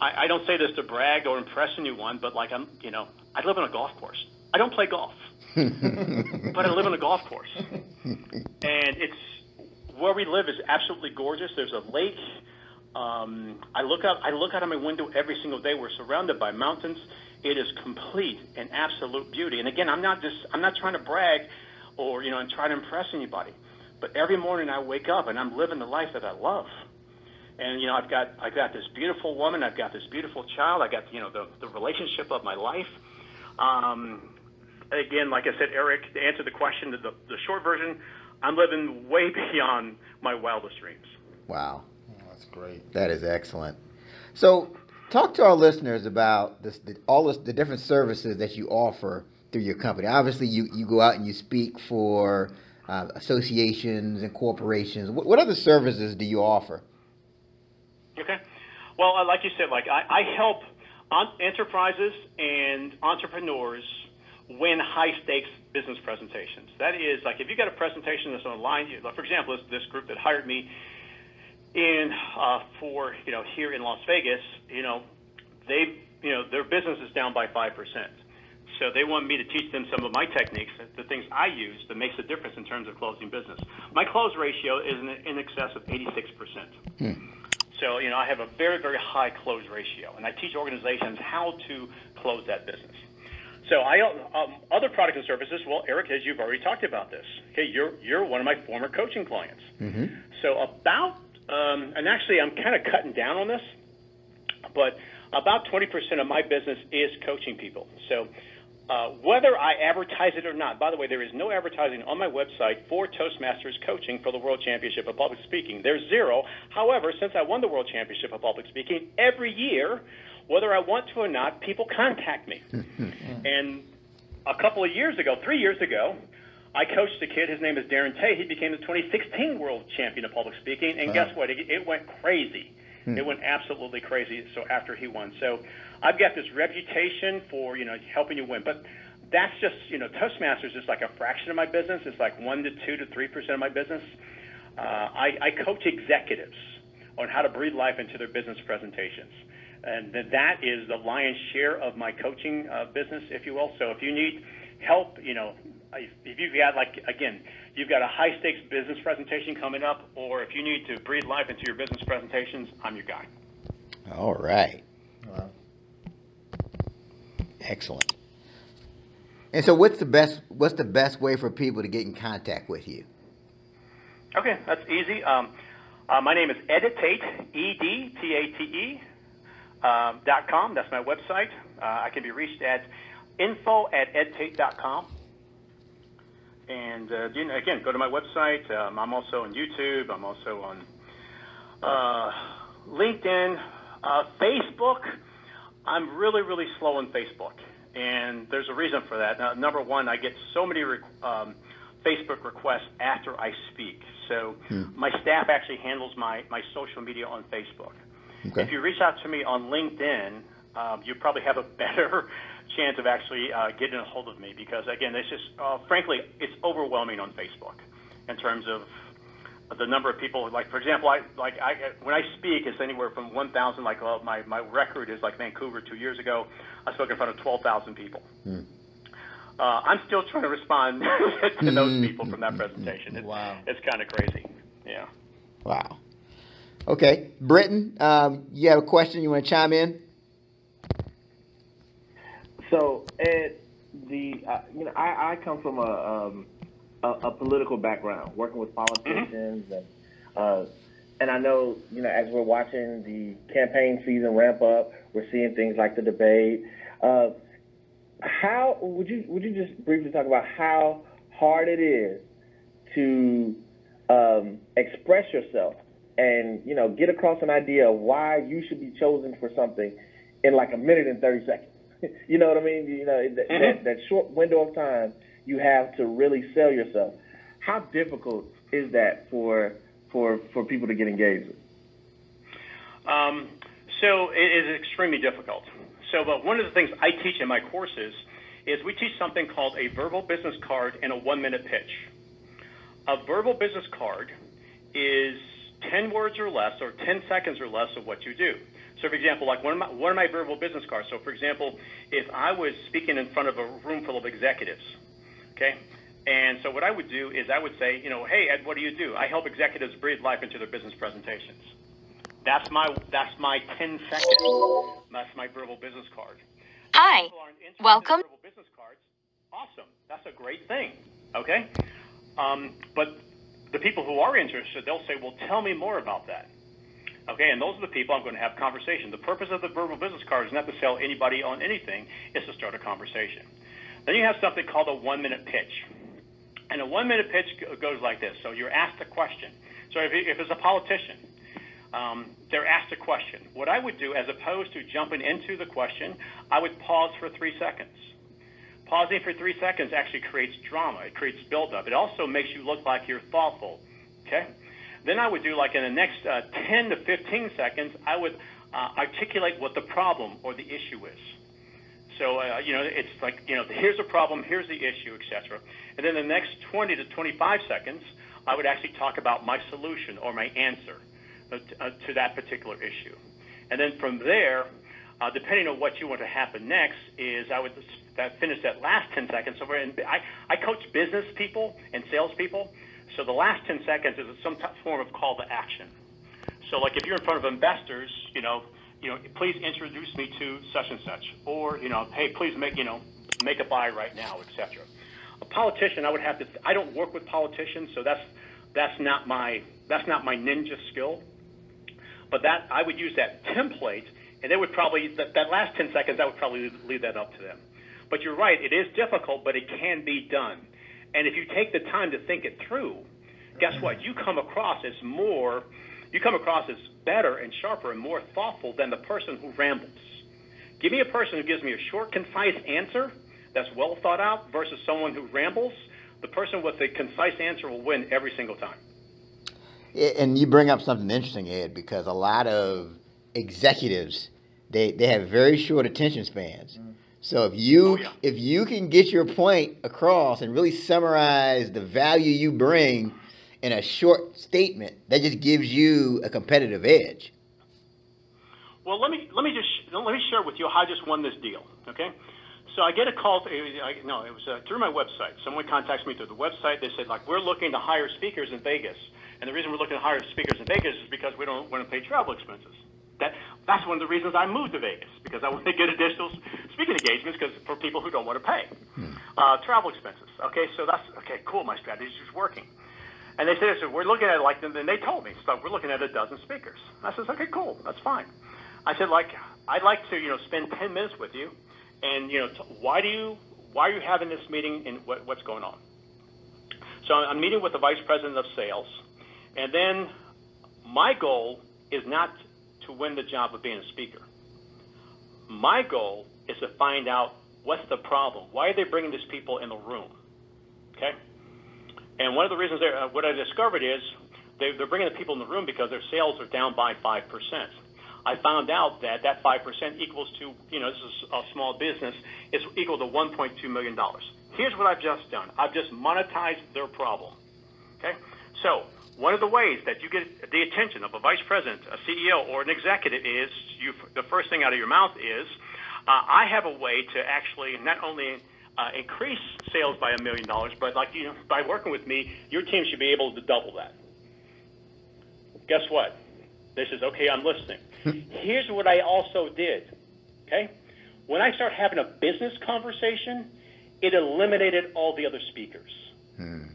I, I don't say this to brag or impress anyone, but like I'm, you know, I live on a golf course. I don't play golf, but I live on a golf course, and it's where we live is absolutely gorgeous. There's a lake. Um, I look out. I look out of my window every single day. We're surrounded by mountains. It is complete and absolute beauty. And again, I'm not just. I'm not trying to brag, or you know, and try to impress anybody. But every morning I wake up and I'm living the life that I love. And you know, I've got I've got this beautiful woman. I've got this beautiful child. I got you know the the relationship of my life. Um, again, like I said, Eric, to answer the question, the, the short version, I'm living way beyond my wildest dreams. Wow, That's great. that is excellent. So, talk to our listeners about this, the, all this, the different services that you offer through your company. Obviously, you, you go out and you speak for uh, associations and corporations. What, what other services do you offer? Okay. Well, uh, like you said, like I, I help on- enterprises and entrepreneurs win high stakes business presentations. That is like if you got a presentation that's online. You, like for example, this, this group that hired me in uh, for you know here in Las Vegas, you know they you know their business is down by five percent. So they want me to teach them some of my techniques, the things I use that makes a difference in terms of closing business. My close ratio is in, in excess of 86%. So, you know, I have a very, very high close ratio, and I teach organizations how to close that business. So, I um, other products and services. Well, Eric, as you've already talked about this, okay, you're you're one of my former coaching clients. So about, um, and actually, I'm kind of cutting down on this, but about 20% of my business is coaching people. So. Uh, whether I advertise it or not, by the way, there is no advertising on my website for Toastmasters coaching for the World Championship of Public Speaking. There's zero. However, since I won the World Championship of Public Speaking, every year, whether I want to or not, people contact me. and a couple of years ago, three years ago, I coached a kid. His name is Darren Tay. He became the 2016 World Champion of Public Speaking, and guess what? It, it went crazy. It went absolutely crazy. So after he won, so I've got this reputation for you know helping you win, but that's just you know Toastmasters is like a fraction of my business. It's like one to two to three percent of my business. Uh, I, I coach executives on how to breathe life into their business presentations, and th- that is the lion's share of my coaching uh, business, if you will. So if you need help, you know, if, if you've got like again, you've got a high stakes business presentation coming up, or if you need to breathe life into your business presentations, I'm your guy. All right. Wow. Excellent. And so, what's the best? What's the best way for people to get in contact with you? Okay, that's easy. Um, uh, my name is EdTate, E D T A T E, um, dot com. That's my website. Uh, I can be reached at info at edtate.com. And uh, again, go to my website. Um, I'm also on YouTube. I'm also on uh, LinkedIn, uh, Facebook. I'm really, really slow on Facebook, and there's a reason for that. Now, number one, I get so many re- um, Facebook requests after I speak. So Hmm. my staff actually handles my, my social media on Facebook. Okay. If you reach out to me on LinkedIn, um, you probably have a better chance of actually uh, getting a hold of me because, again, it's just, uh, frankly, it's overwhelming on Facebook in terms of the number of people. Like, for example, I like I when I speak, it's anywhere from 1,000. Like, well, my my record is like Vancouver two years ago. I spoke in front of 12,000 people. Hmm. Uh, I'm still trying to respond to those Hmm. people from that presentation. It's, Wow. it's kind of crazy. Yeah. Wow. Okay, Britton, um, you have a question? You want to chime in? So, Ed, the uh, you know, I, I come from a, um, a a political background, working with politicians, and uh, and I know you know as we're watching the campaign season ramp up, we're seeing things like the debate. Uh, how would you would you just briefly talk about how hard it is to um, express yourself and you know get across an idea of why you should be chosen for something in like a minute and thirty seconds. you know what I mean? You know that, Mhm. that, that short window of time you have to really sell yourself. How difficult is that for for for people to get engaged with? Um, so it is extremely difficult. So, but one of the things I teach in my courses is we teach something called a verbal business card and a one-minute pitch. A verbal business card is 10 words or less, or 10 seconds or less of what you do. So, for example, like one of my one of my verbal business cards. So, for example, if I was speaking in front of a room full of executives, okay, and so what I would do is I would say, you know, hey Ed, what do you do? I help executives breathe life into their business presentations. That's my that's my 10 seconds. That's my verbal business card. Hi. In Welcome. verbal business cards. Awesome. That's a great thing. Okay. Um, but the people who are interested, they'll say, "Well, tell me more about that." Okay, and those are the people I'm going to have conversation. The purpose of the verbal business card is not to sell anybody on anything; it's to start a conversation. Then you have something called a one-minute pitch, and a one-minute pitch goes like this. So you're asked a question. So if, if it's a politician, um, they're asked a question. What I would do, as opposed to jumping into the question, I would pause for three seconds. Pausing for three seconds actually creates drama. It creates buildup. It also makes you look like you're thoughtful. Okay. Then I would do like in the next uh, 10 to 15 seconds, I would uh, articulate what the problem or the issue is. So uh, you know, it's like you know, here's a problem, here's the issue, etc. And then the next 20 to 25 seconds, I would actually talk about my solution or my answer uh, uh, to that particular issue. And then from there, uh, depending on what you want to happen next, is I would that finish that last 10 seconds. So in, I, I coach business people and salespeople. So the last 10 seconds is some form of call to action. So like if you're in front of investors, you know, you know, please introduce me to such and such, or you know, hey, please make you know, make a buy right now, etc. A politician, I would have to. I don't work with politicians, so that's that's not my that's not my ninja skill. But that I would use that template, and they would probably that, that last 10 seconds I would probably leave that up to them. But you're right, it is difficult, but it can be done. And if you take the time to think it through, guess what? You come across as more, you come across as better and sharper and more thoughtful than the person who rambles. Give me a person who gives me a short, concise answer that's well thought out versus someone who rambles. The person with the concise answer will win every single time. And you bring up something interesting, Ed, because a lot of executives they, they have very short attention spans. So if you Oh, yeah. if you can get your point across and really summarize the value you bring in a short statement, that just gives you a competitive edge. Well, let me let me just let me share with you how I just won this deal. Okay, So I get a call. I, no, it was uh, through my website. Someone contacts me through the website. They said like we're looking to hire speakers in Vegas, and the reason we're looking to hire speakers in Vegas is because we don't want to pay travel expenses. That that's one of the reasons I moved to Vegas because I want to get additional speaking engagements because for people who don't want to pay hmm. uh, travel expenses. Okay, so that's okay. Cool, my strategy is working. And they said, so we're looking at it like, and they told me, so we're looking at a dozen speakers. I said, okay, cool, that's fine. I said, like, I'd like to, you know, spend 10 minutes with you, and you know, t- why do you, why are you having this meeting, and what, what's going on? So I'm meeting with the vice president of sales, and then my goal is not to win the job of being a speaker. My goal is to find out what's the problem. Why are they bringing these people in the room? Okay. And one of the reasons, uh, what I discovered is they, they're bringing the people in the room because their sales are down by 5%. I found out that that 5% equals to, you know, this is a small business, is equal to $1.2 million. Here's what I've just done. I've just monetized their problem. Okay? So, one of the ways that you get the attention of a vice president, a CEO, or an executive is you, the first thing out of your mouth is, uh, I have a way to actually not only uh, increase sales by a million dollars, but like you know, by working with me, your team should be able to double that. Guess what? This is okay. I'm listening. Here's what I also did. Okay, when I start having a business conversation, it eliminated all the other speakers.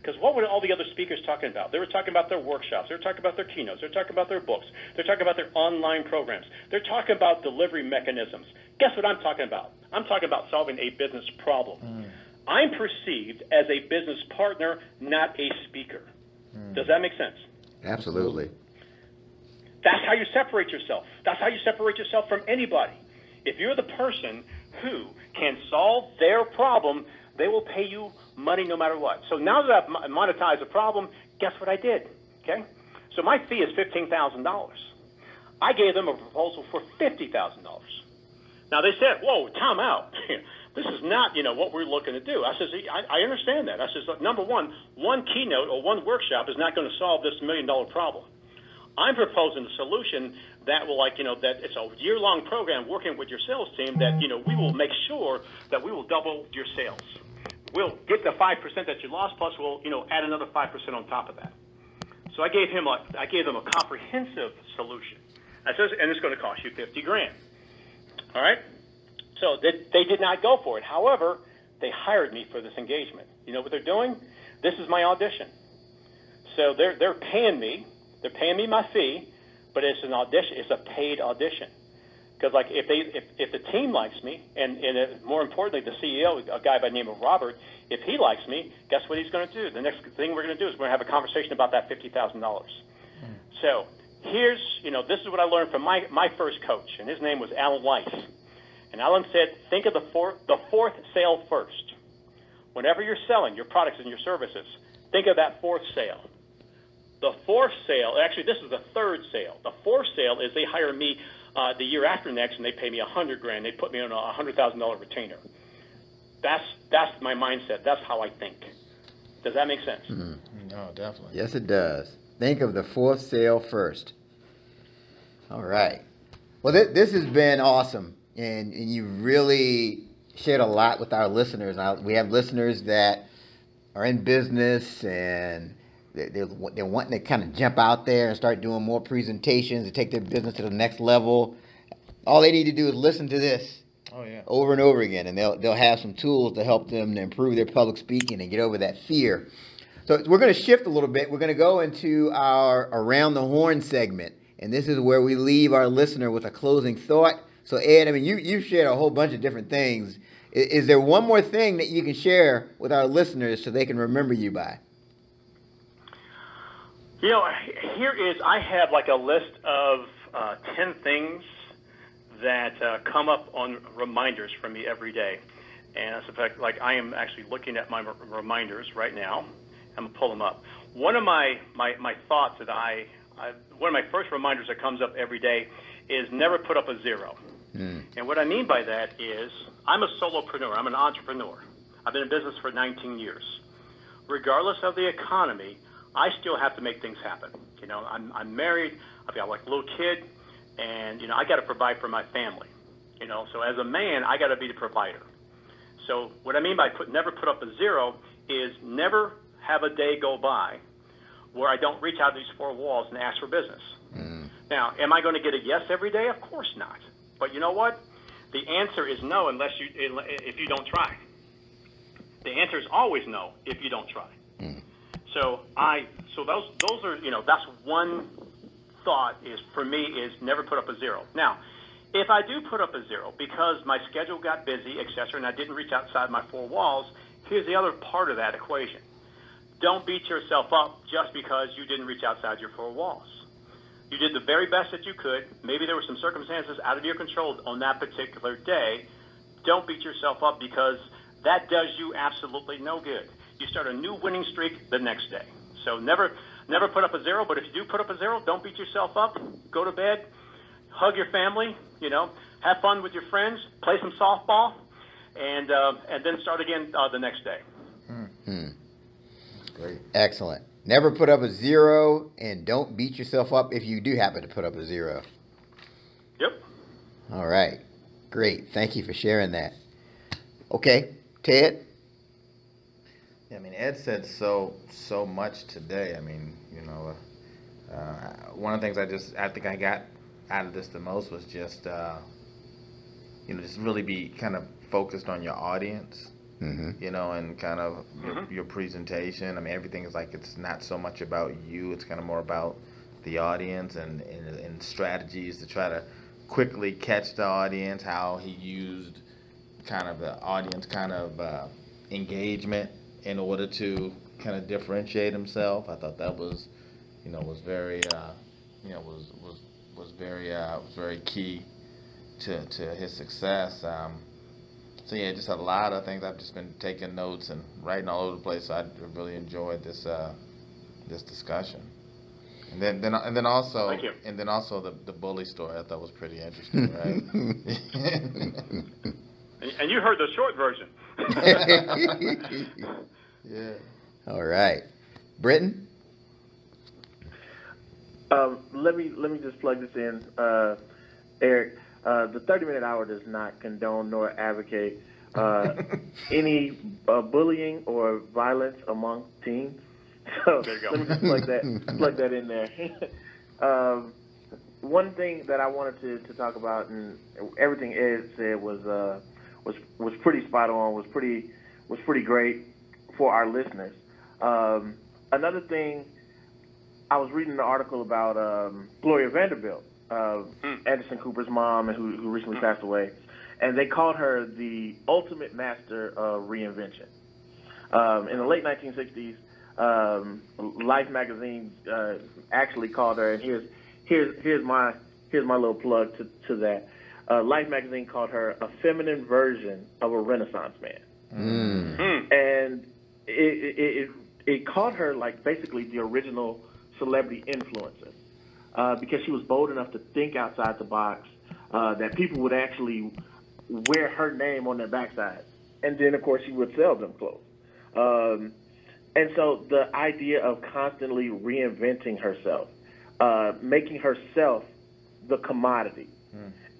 Because hmm. what were all the other speakers talking about? They were talking about their workshops. They were talking about their keynotes. They're talking about their books. They're talking about their online programs. They're talking about delivery mechanisms. Guess what I'm talking about? I'm talking about solving a business problem. Mm. I'm perceived as a business partner, not a speaker. Mm. Does that make sense? Absolutely. That's how you separate yourself. That's how you separate yourself from anybody. If you're the person who can solve their problem, they will pay you money no matter what. So now that I've monetized the problem, guess what I did? Okay? So my fee is $15,000. I gave them a proposal for $50,000. Now they said, "Whoa, time out. this is not, you know, what we're looking to do." I says, I, I understand that. I says, number one, one keynote or one workshop is not going to solve this million dollar problem. I'm proposing a solution that will, like, you know, that it's a year long program working with your sales team that, you know, we will make sure that we will double your sales. We'll get the five percent that you lost, plus we'll, you know, add another five percent on top of that. So I gave him a, I gave them a comprehensive solution. I says, and it's going to cost you fifty grand. All right? So they, they did not go for it. However, they hired me for this engagement. You know what they're doing? This is my audition. So they're, they're paying me. They're paying me my fee, but it's an audition. It's a paid audition. Because like if they if, if the team likes me, and and it, more importantly the CEO, a guy by the name of Robert, if he likes me, guess what he's going to do? The next thing we're going to do is we're going to have a conversation about that fifty thousand dollars. Mm. So here's, you know, this is what I learned from my, my first coach, and his name was Alan Weiss. And Alan said, think of the fourth, the fourth sale first. Whenever you're selling your products and your services, think of that fourth sale. The fourth sale, actually, this is the third sale. The fourth sale is they hire me uh, the year after next, and they pay me a hundred grand. They put me on a hundred thousand dollar retainer. That's that's my mindset. That's how I think. Does that make sense? Mm-hmm. No, definitely. Yes, it does. Think of the fourth sale first. All right. Well, th- this has been awesome, and, and you really shared a lot with our listeners. Now, we have listeners that are in business and they're, they're, they're wanting to kind of jump out there and start doing more presentations and take their business to the next level. All they need to do is listen to this oh, yeah. over and over again, and they'll they'll have some tools to help them to improve their public speaking and get over that fear. So we're going to shift a little bit. We're going to go into our around the horn segment. And this is where we leave our listener with a closing thought. So, Ed, I mean, you, you've shared a whole bunch of different things. Is, is there one more thing that you can share with our listeners so they can remember you by? You know, here is, I have like a list of uh, 10 things that uh, come up on reminders for me every day. And as a fact, like I am actually looking at my reminders right now. I'm going to pull them up. One of my, my, my thoughts that I I, one of my first reminders that comes up every day is never put up a zero. Mm. And what I mean by that is I'm a solopreneur. I'm an entrepreneur. I've been in business for 19 years. Regardless of the economy, I still have to make things happen. You know, I'm, I'm married. I've got like a little kid, and you know, I got to provide for my family. You know, so as a man, I got to be the provider. So what I mean by put never put up a zero is never have a day go by where I don't reach out to these four walls and ask for business. Mm. Now, am I going to get a yes every day? Of course not. But you know what? The answer is no unless you if you don't try. The answer is always no if you don't try. Mm. So I so those those are you know that's one thought is for me is never put up a zero. Now, if I do put up a zero because my schedule got busy, etc., and I didn't reach outside my four walls, here's the other part of that equation. Don't beat yourself up just because you didn't reach outside your four walls. You did the very best that you could. Maybe there were some circumstances out of your control on that particular day. Don't beat yourself up because that does you absolutely no good. You start a new winning streak the next day. So never never put up a zero, but if you do put up a zero, don't beat yourself up. Go to bed, hug your family, you know, have fun with your friends, play some softball, and uh, and then start again uh, the next day. Hmm. Great. Excellent. Never put up a zero, and don't beat yourself up if you do happen to put up a zero. Yep. All right. Great. Thank you for sharing that. Okay, Ted. Yeah, I mean, Ed said so so much today. I mean, you know, uh, one of the things I just I think I got out of this the most was just uh, you know just really be kind of focused on your audience. Mm-hmm. You know, and kind of your, Mhm. your presentation. I mean, everything is like it's not so much about you. It's kind of more about the audience and, and, and strategies to try to quickly catch the audience. How he used kind of the audience kind of uh, engagement in order to kind of differentiate himself. I thought that was, you know, was very, uh, you know, was was was very uh, was very key to to his success. Um, so yeah, just a lot of things. I've just been taking notes and writing all over the place. So I really enjoyed this uh, this discussion. And then, then, and then also, and then also the the bully story. I thought was pretty interesting, right? And, and you heard the short version. yeah. All right. Britton? Um, let me let me just plug this in, uh, Eric. Uh, the 30 minute hour does not condone nor advocate uh, any uh, bullying or violence among teens. So There you go. let me just plug that plug that in there. um, one thing that I wanted to, to talk about, and everything Ed said was uh, was was pretty spot on. Was pretty was pretty great for our listeners. Um, another thing I was reading an article about um, Gloria Vanderbilt, uh, Hmm. Anderson Cooper's mom, and who, who recently passed away, and they called her the ultimate master of reinvention. Um, in the late 1960s, um, Life magazine uh, actually called her, and here's here's here's my here's my little plug to to that. Uh, Life magazine called her a feminine version of a Renaissance man Mm. And it, it, it, it called her like basically the original celebrity influencer uh, because she was bold enough to think outside the box uh, that people would actually wear her name on their backside. And then of course she would sell them clothes. Um, and so the idea of constantly reinventing herself uh, making herself the commodity.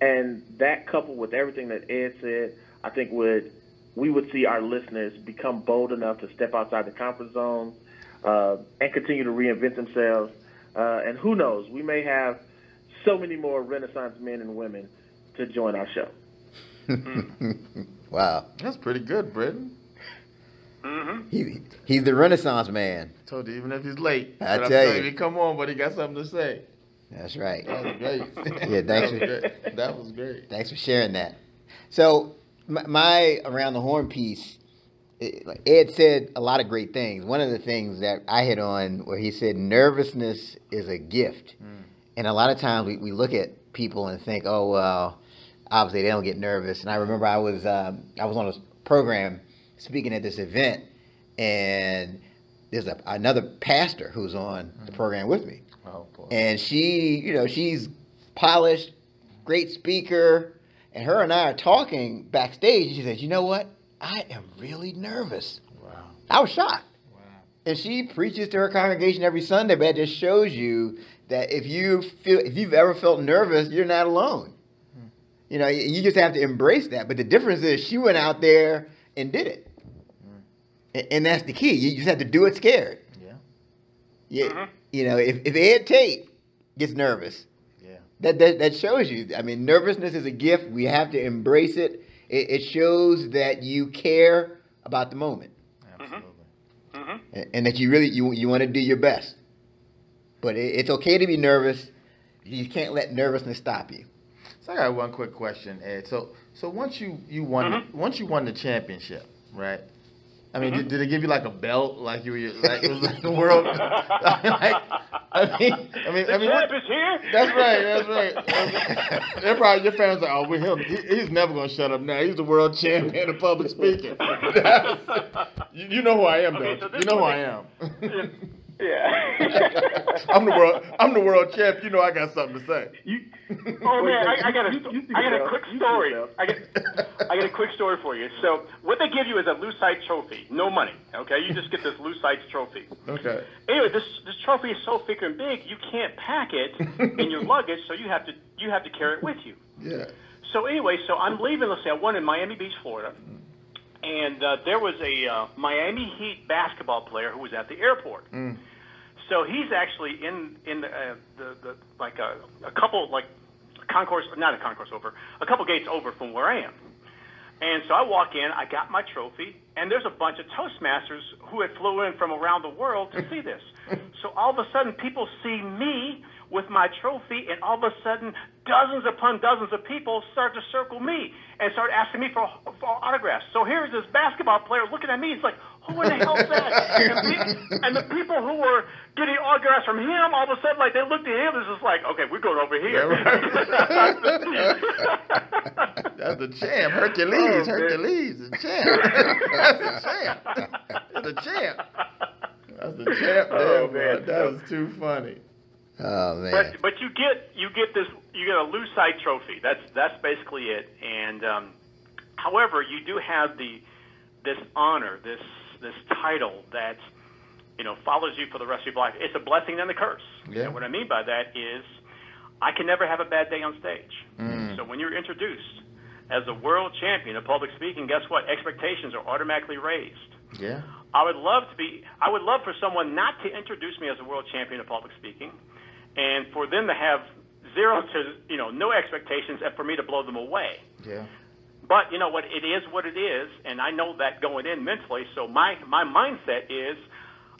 And that coupled with everything that ed said i think would we would see our listeners become bold enough to step outside the comfort zone uh, and continue to reinvent themselves. Uh, and who knows, we may have so many more Renaissance men and women to join our show. wow. That's pretty good, Britton. Mm-hmm. He, he's the Renaissance man. I Told you even if he's late. I said, I'm tell telling you. come on, but he got something to say. That's right. That was great. Yeah, thanks That was for- great. That was great. Thanks for sharing that. So, my, around the horn piece, Ed said a lot of great things. One of the things that I hit on where he said nervousness is a gift. Mm. And a lot of times we, we look at people and think, oh well, obviously they don't get nervous. And I remember I was um, I was on a program speaking at this event, and there's a, another pastor who's on the program with me, Oh boy. and she, you know, she's polished, great speaker, and her and I are talking backstage. And she says, you know what? I am really nervous. wow. I was shocked. Wow. And she preaches to her congregation every Sunday, but it just shows you that if you feel if you've ever felt nervous, you're not alone. Hmm. You know, you you just have to embrace that. But the difference is she went out there and did it. And, and that's the key. You just have to do it scared. Yeah. Yeah. Mhm. You know, if, if Ed Tate gets nervous, Yeah. That, that that shows you. I mean, nervousness is a gift. We have to embrace it. It, it shows that you care about the moment Absolutely. hmm and, and that you really you you want to do your best. But it, it's okay to be nervous. You can't let nervousness stop you. So I got one quick question, Ed. So so once you you won Mhm. once you won the championship, right? I mean, Mhm. did, did they give you like a belt, like you were like it was like the world? like, I mean, I mean, The I mean, what, champ is here. that's right, that's right. They're probably your fans are, oh, with him, he, he's never gonna shut up now. He's the world champion of public speaking. you, you know who I am, Okay, don't so you? know who one I am. Yeah. I'm the world. I'm the world champ. You know I got something to say. You, Oh man, I, I got a, You- you I got a quick belt. You see story. I got, I got a quick story for you. So what they give you is a Lucite trophy, no money. Okay, you just get this Lucite trophy. Okay. Anyway, this this trophy is so freaking big, you can't pack it in your luggage, so you have to you have to carry it with you. Yeah. So anyway, so I'm leaving. Let's say I won in Miami Beach, Florida, and uh, there was a uh, Miami Heat basketball player who was at the airport. Mm. So he's actually in in the, uh, the, the like a, a couple like concourse, not a concourse over, a couple gates over from where I am. And so I walk in, I got my trophy, and there's a bunch of Toastmasters who had flew in from around the world to see this. So all of a sudden, people see me with my trophy, and all of a sudden, dozens upon dozens of people start to circle me and start asking me for, for autographs. So here's this basketball player looking at me. He's like, "Who in the hell's that?" And, and the people who were getting autographs from him, all of a sudden, like they looked at him, it's just like, "Okay, we're going over here." That's the champ, Hercules, Oh. Hercules, the champ. That's the champ. That's the champ. That's the champ. Oh, man. boy. That was too funny. Oh man. But but you get you get this you get a Lucite trophy. That's that's basically it. And um, however, you do have the this honor, this this title that you know follows you for the rest of your life. It's a blessing and a curse. Yeah. And what I mean by that is, I can never have a bad day on stage. Mm. So when you're introduced as a world champion of public speaking, guess what? Expectations are automatically raised. Yeah. I would love to be. I would love for someone not to introduce me as a world champion of public speaking, and for them to have zero to you know no expectations, and for me to blow them away. Yeah. But you know what? It is what it is, and I know that going in mentally. So my my mindset is,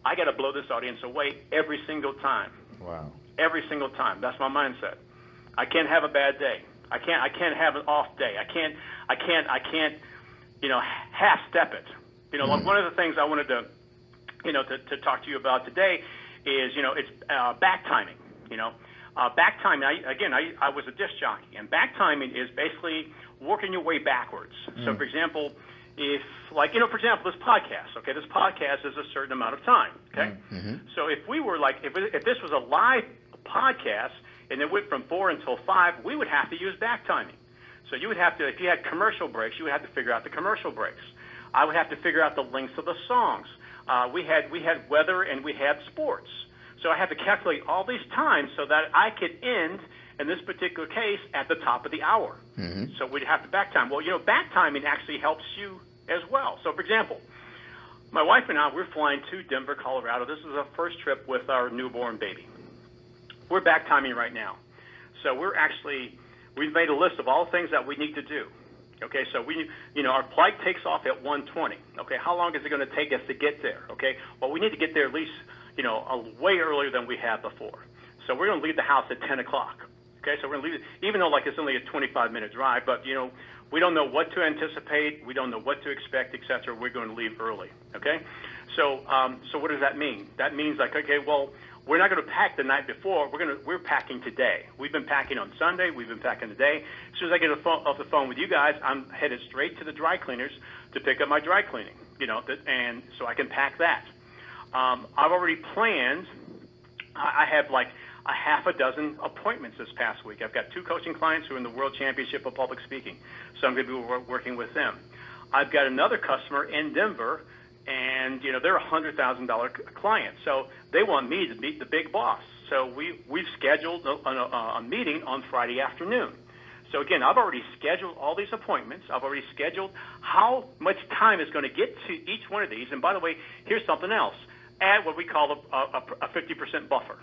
I got to blow this audience away every single time. Wow. Every single time. That's my mindset. I can't have a bad day. I can't. I can't have an off day. I can't. I can't. I can't. You know, half step it. You know, like one of the things I wanted to, you know, to, to talk to you about today is, you know, it's uh, back timing. You know, uh, back timing. I, again, I, I was a disc jockey, and back timing is basically working your way backwards. So, for example, if like you know, for example, this podcast. Okay, this podcast is a certain amount of time. Okay, so if we were like, if if this was a live podcast and it went from four until five, we would have to use back timing. So you would have to, if you had commercial breaks, you would have to figure out the commercial breaks. I would have to figure out the lengths of the songs. Uh, we had we had weather and we had sports. So I had to calculate all these times so that I could end in this particular case at the top of the hour. Mm-hmm. So we'd have to back time. Well, you know, back timing actually helps you as well. So, for example, my wife and I we're flying to Denver, Colorado. This is our first trip with our newborn baby. We're back timing right now. So we're actually we've made a list of all things that we need to do. Okay, so we you know our flight takes off at 1:20. Okay, how long is it going to take us to get there? Okay, well we need to get there at least you know a, way earlier than we have before. So we're going to leave the house at 10 o'clock. Okay, so we're going to leave even though like it's only a 25 minute drive, but you know we don't know what to anticipate, we don't know what to expect, etc. We're going to leave early. Okay, so um, so what does that mean? That means like okay, well we're not going to pack the night before. We're going to we're packing today. We've been packing on Sunday. We've been packing today. As soon as I get phone, off the phone with you guys, I'm headed straight to the dry cleaners to pick up my dry cleaning. You know, and so I can pack that. Um, I've already planned. I have like a half a dozen appointments this past week. I've got two coaching clients who are in the World Championship of Public Speaking, so I'm going to be working with them. I've got another customer in Denver, and you know they're a hundred thousand dollar client, so they want me to meet the big boss. So we we've scheduled a, a, a meeting on Friday afternoon. So again, I've already scheduled all these appointments. I've already scheduled how much time is going to get to each one of these. And by the way, here's something else. Add what we call a, a, a 50% buffer.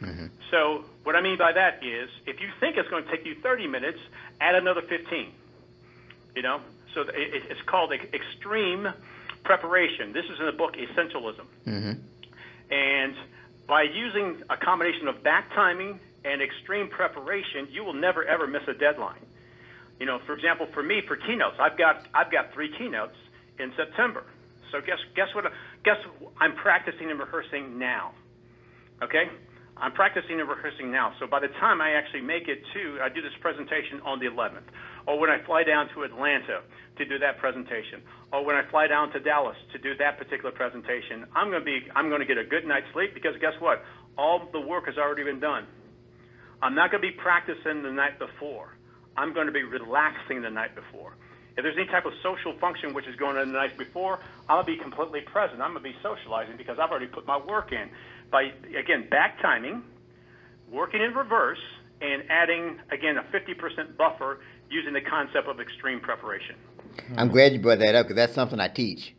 Mm-hmm. So what I mean by that is, if you think it's going to take you 30 minutes, add another 15. You know, so it, it's called extreme preparation. This is in the book Essentialism. Mm-hmm. And by using a combination of back timing and extreme preparation, you will never ever miss a deadline. You know, for example, for me, for keynotes, I've got I've got three keynotes in September. So guess guess what? Guess I'm practicing and rehearsing now. Okay, I'm practicing and rehearsing now. So by the time I actually make it to, I do this presentation on the 11th, or when I fly down to Atlanta to do that presentation, or when I fly down to Dallas to do that particular presentation, I'm going to be I'm going to get a good night's sleep because guess what? All the work has already been done. I'm not going to be practicing the night before. I'm going to be relaxing the night before. If there's any type of social function which is going on the night before, I'll be completely present. I'm going to be socializing because I've already put my work in. By, again, back timing, working in reverse, and adding, again, a 50% buffer using the concept of extreme preparation. I'm glad you brought that up because that's something I teach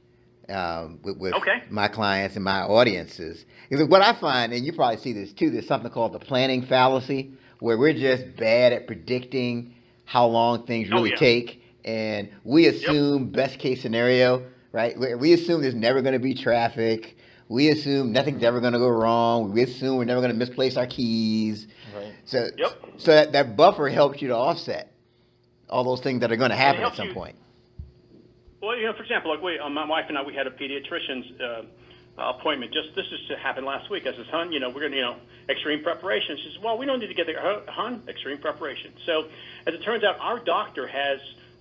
um, with, with okay. my clients and my audiences. Because what I find, and you probably see this too, there's something called the planning fallacy, where we're just bad at predicting how long things really oh, yeah. take, and we assume yep. best case scenario, right? We assume there's never going to be traffic. We assume nothing's ever going to go wrong. We assume we're never going to misplace our keys. Right. So, yep. so that, that buffer helps you to offset all those things that are going to happen at some you, point. Well, you know, for example, like we, uh, my wife and I, we had a pediatrician's uh, appointment. Just this just happened last week. I says, "Hun, you know, we're gonna, you know, extreme preparation." She says, "Well, we don't need to get there, hun. Extreme preparation." So, as it turns out, our doctor has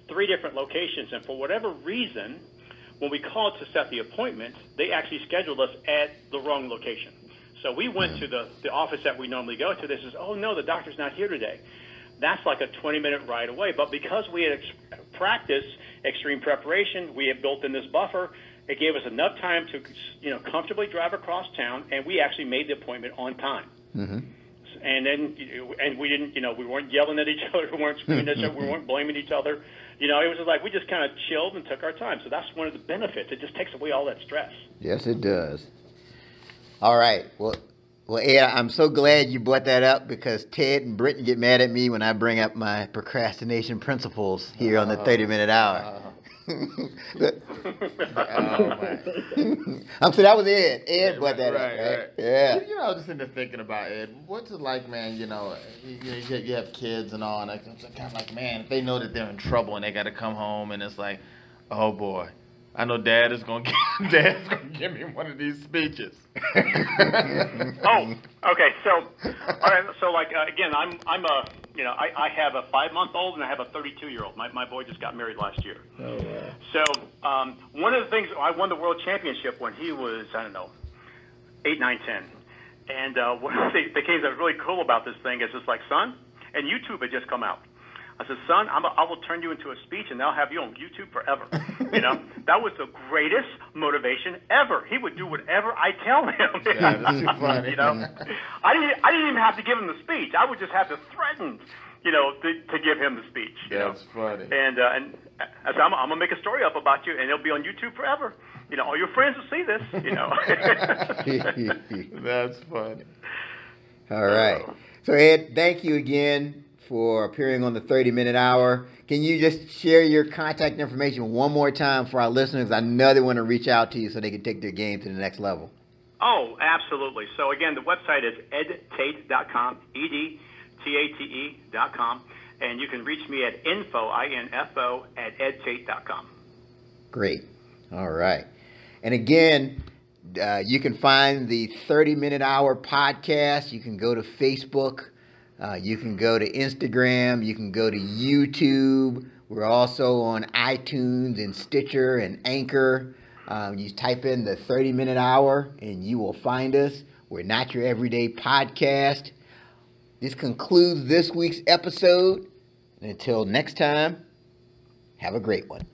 three different locations, and for whatever reason, when we called to set the appointment, they actually scheduled us at the wrong location. So we went to the the office that we normally go to. They says, "Oh no, the doctor's not here today." That's like a 20 minute ride away. But because we had ex- practiced extreme preparation, we had built in this buffer. It gave us enough time to, you know, comfortably drive across town, and we actually made the appointment on time. Mm-hmm. And then, and we didn't, you know, we weren't yelling at each other, we weren't screaming at each other, we weren't blaming each other. You know, it was just like we just kind of chilled and took our time. So that's one of the benefits. It just takes away all that stress. Yes, it does. All right. Well, well, Ed, I'm so glad you brought that up because Ted and Britton get mad at me when I bring up my procrastination principles here on the 30 minute hour. Oh. Uh-huh. I'm saying that was Ed. Ed brought that right, up. Right? Right. Yeah. You know, I was just into thinking about Ed. What's it like, man? You know, you, you have kids and all, and I'm kind of like, man, if they know that they're in trouble and they got to come home, and it's like, oh boy, I know Dad is gonna give, Dad's gonna give me one of these speeches. oh, okay. So, all right. So, like uh, again, I'm I'm a you know I, I have a five month old and I have a 32 year old. My my boy just got married last year. Oh wow. So um, one of the things I won the world championship when he was I don't know eight, nine, ten. And uh, one of the, the things that's really cool about this thing is it's like, son, and YouTube had just come out. I said, son, I'm a, I will turn you into a speech and they'll have you on YouTube forever. you know, that was the greatest motivation ever. He would do whatever I tell him. Yeah, that's too funny. you know, I didn't, I didn't even have to give him the speech. I would just have to threaten, you know, to, to give him the speech. You that's know? funny. And, uh, and I said, I'm, I'm going to make a story up about you and it'll be on YouTube forever. You know, all your friends will see this, you know. that's funny. All right. So, Ed, thank you again for appearing on the 30 minute hour. Can you just share your contact information one more time for our listeners? I know they want to reach out to you so they can take their game to the next level. Oh, absolutely. So again, the website is edtate.com, E-D-T-A-T-E.com, and you can reach me at info, I-N-F-O, at edtate.com. Great. All right. And again, uh, you can find the 30 minute hour podcast. You can go to Facebook uh, you can go to Instagram. You can go to YouTube. We're also on iTunes and Stitcher and Anchor. Um, you type in the 30 minute hour and you will find us. We're not your everyday podcast. This concludes this week's episode. And until next time, have a great one.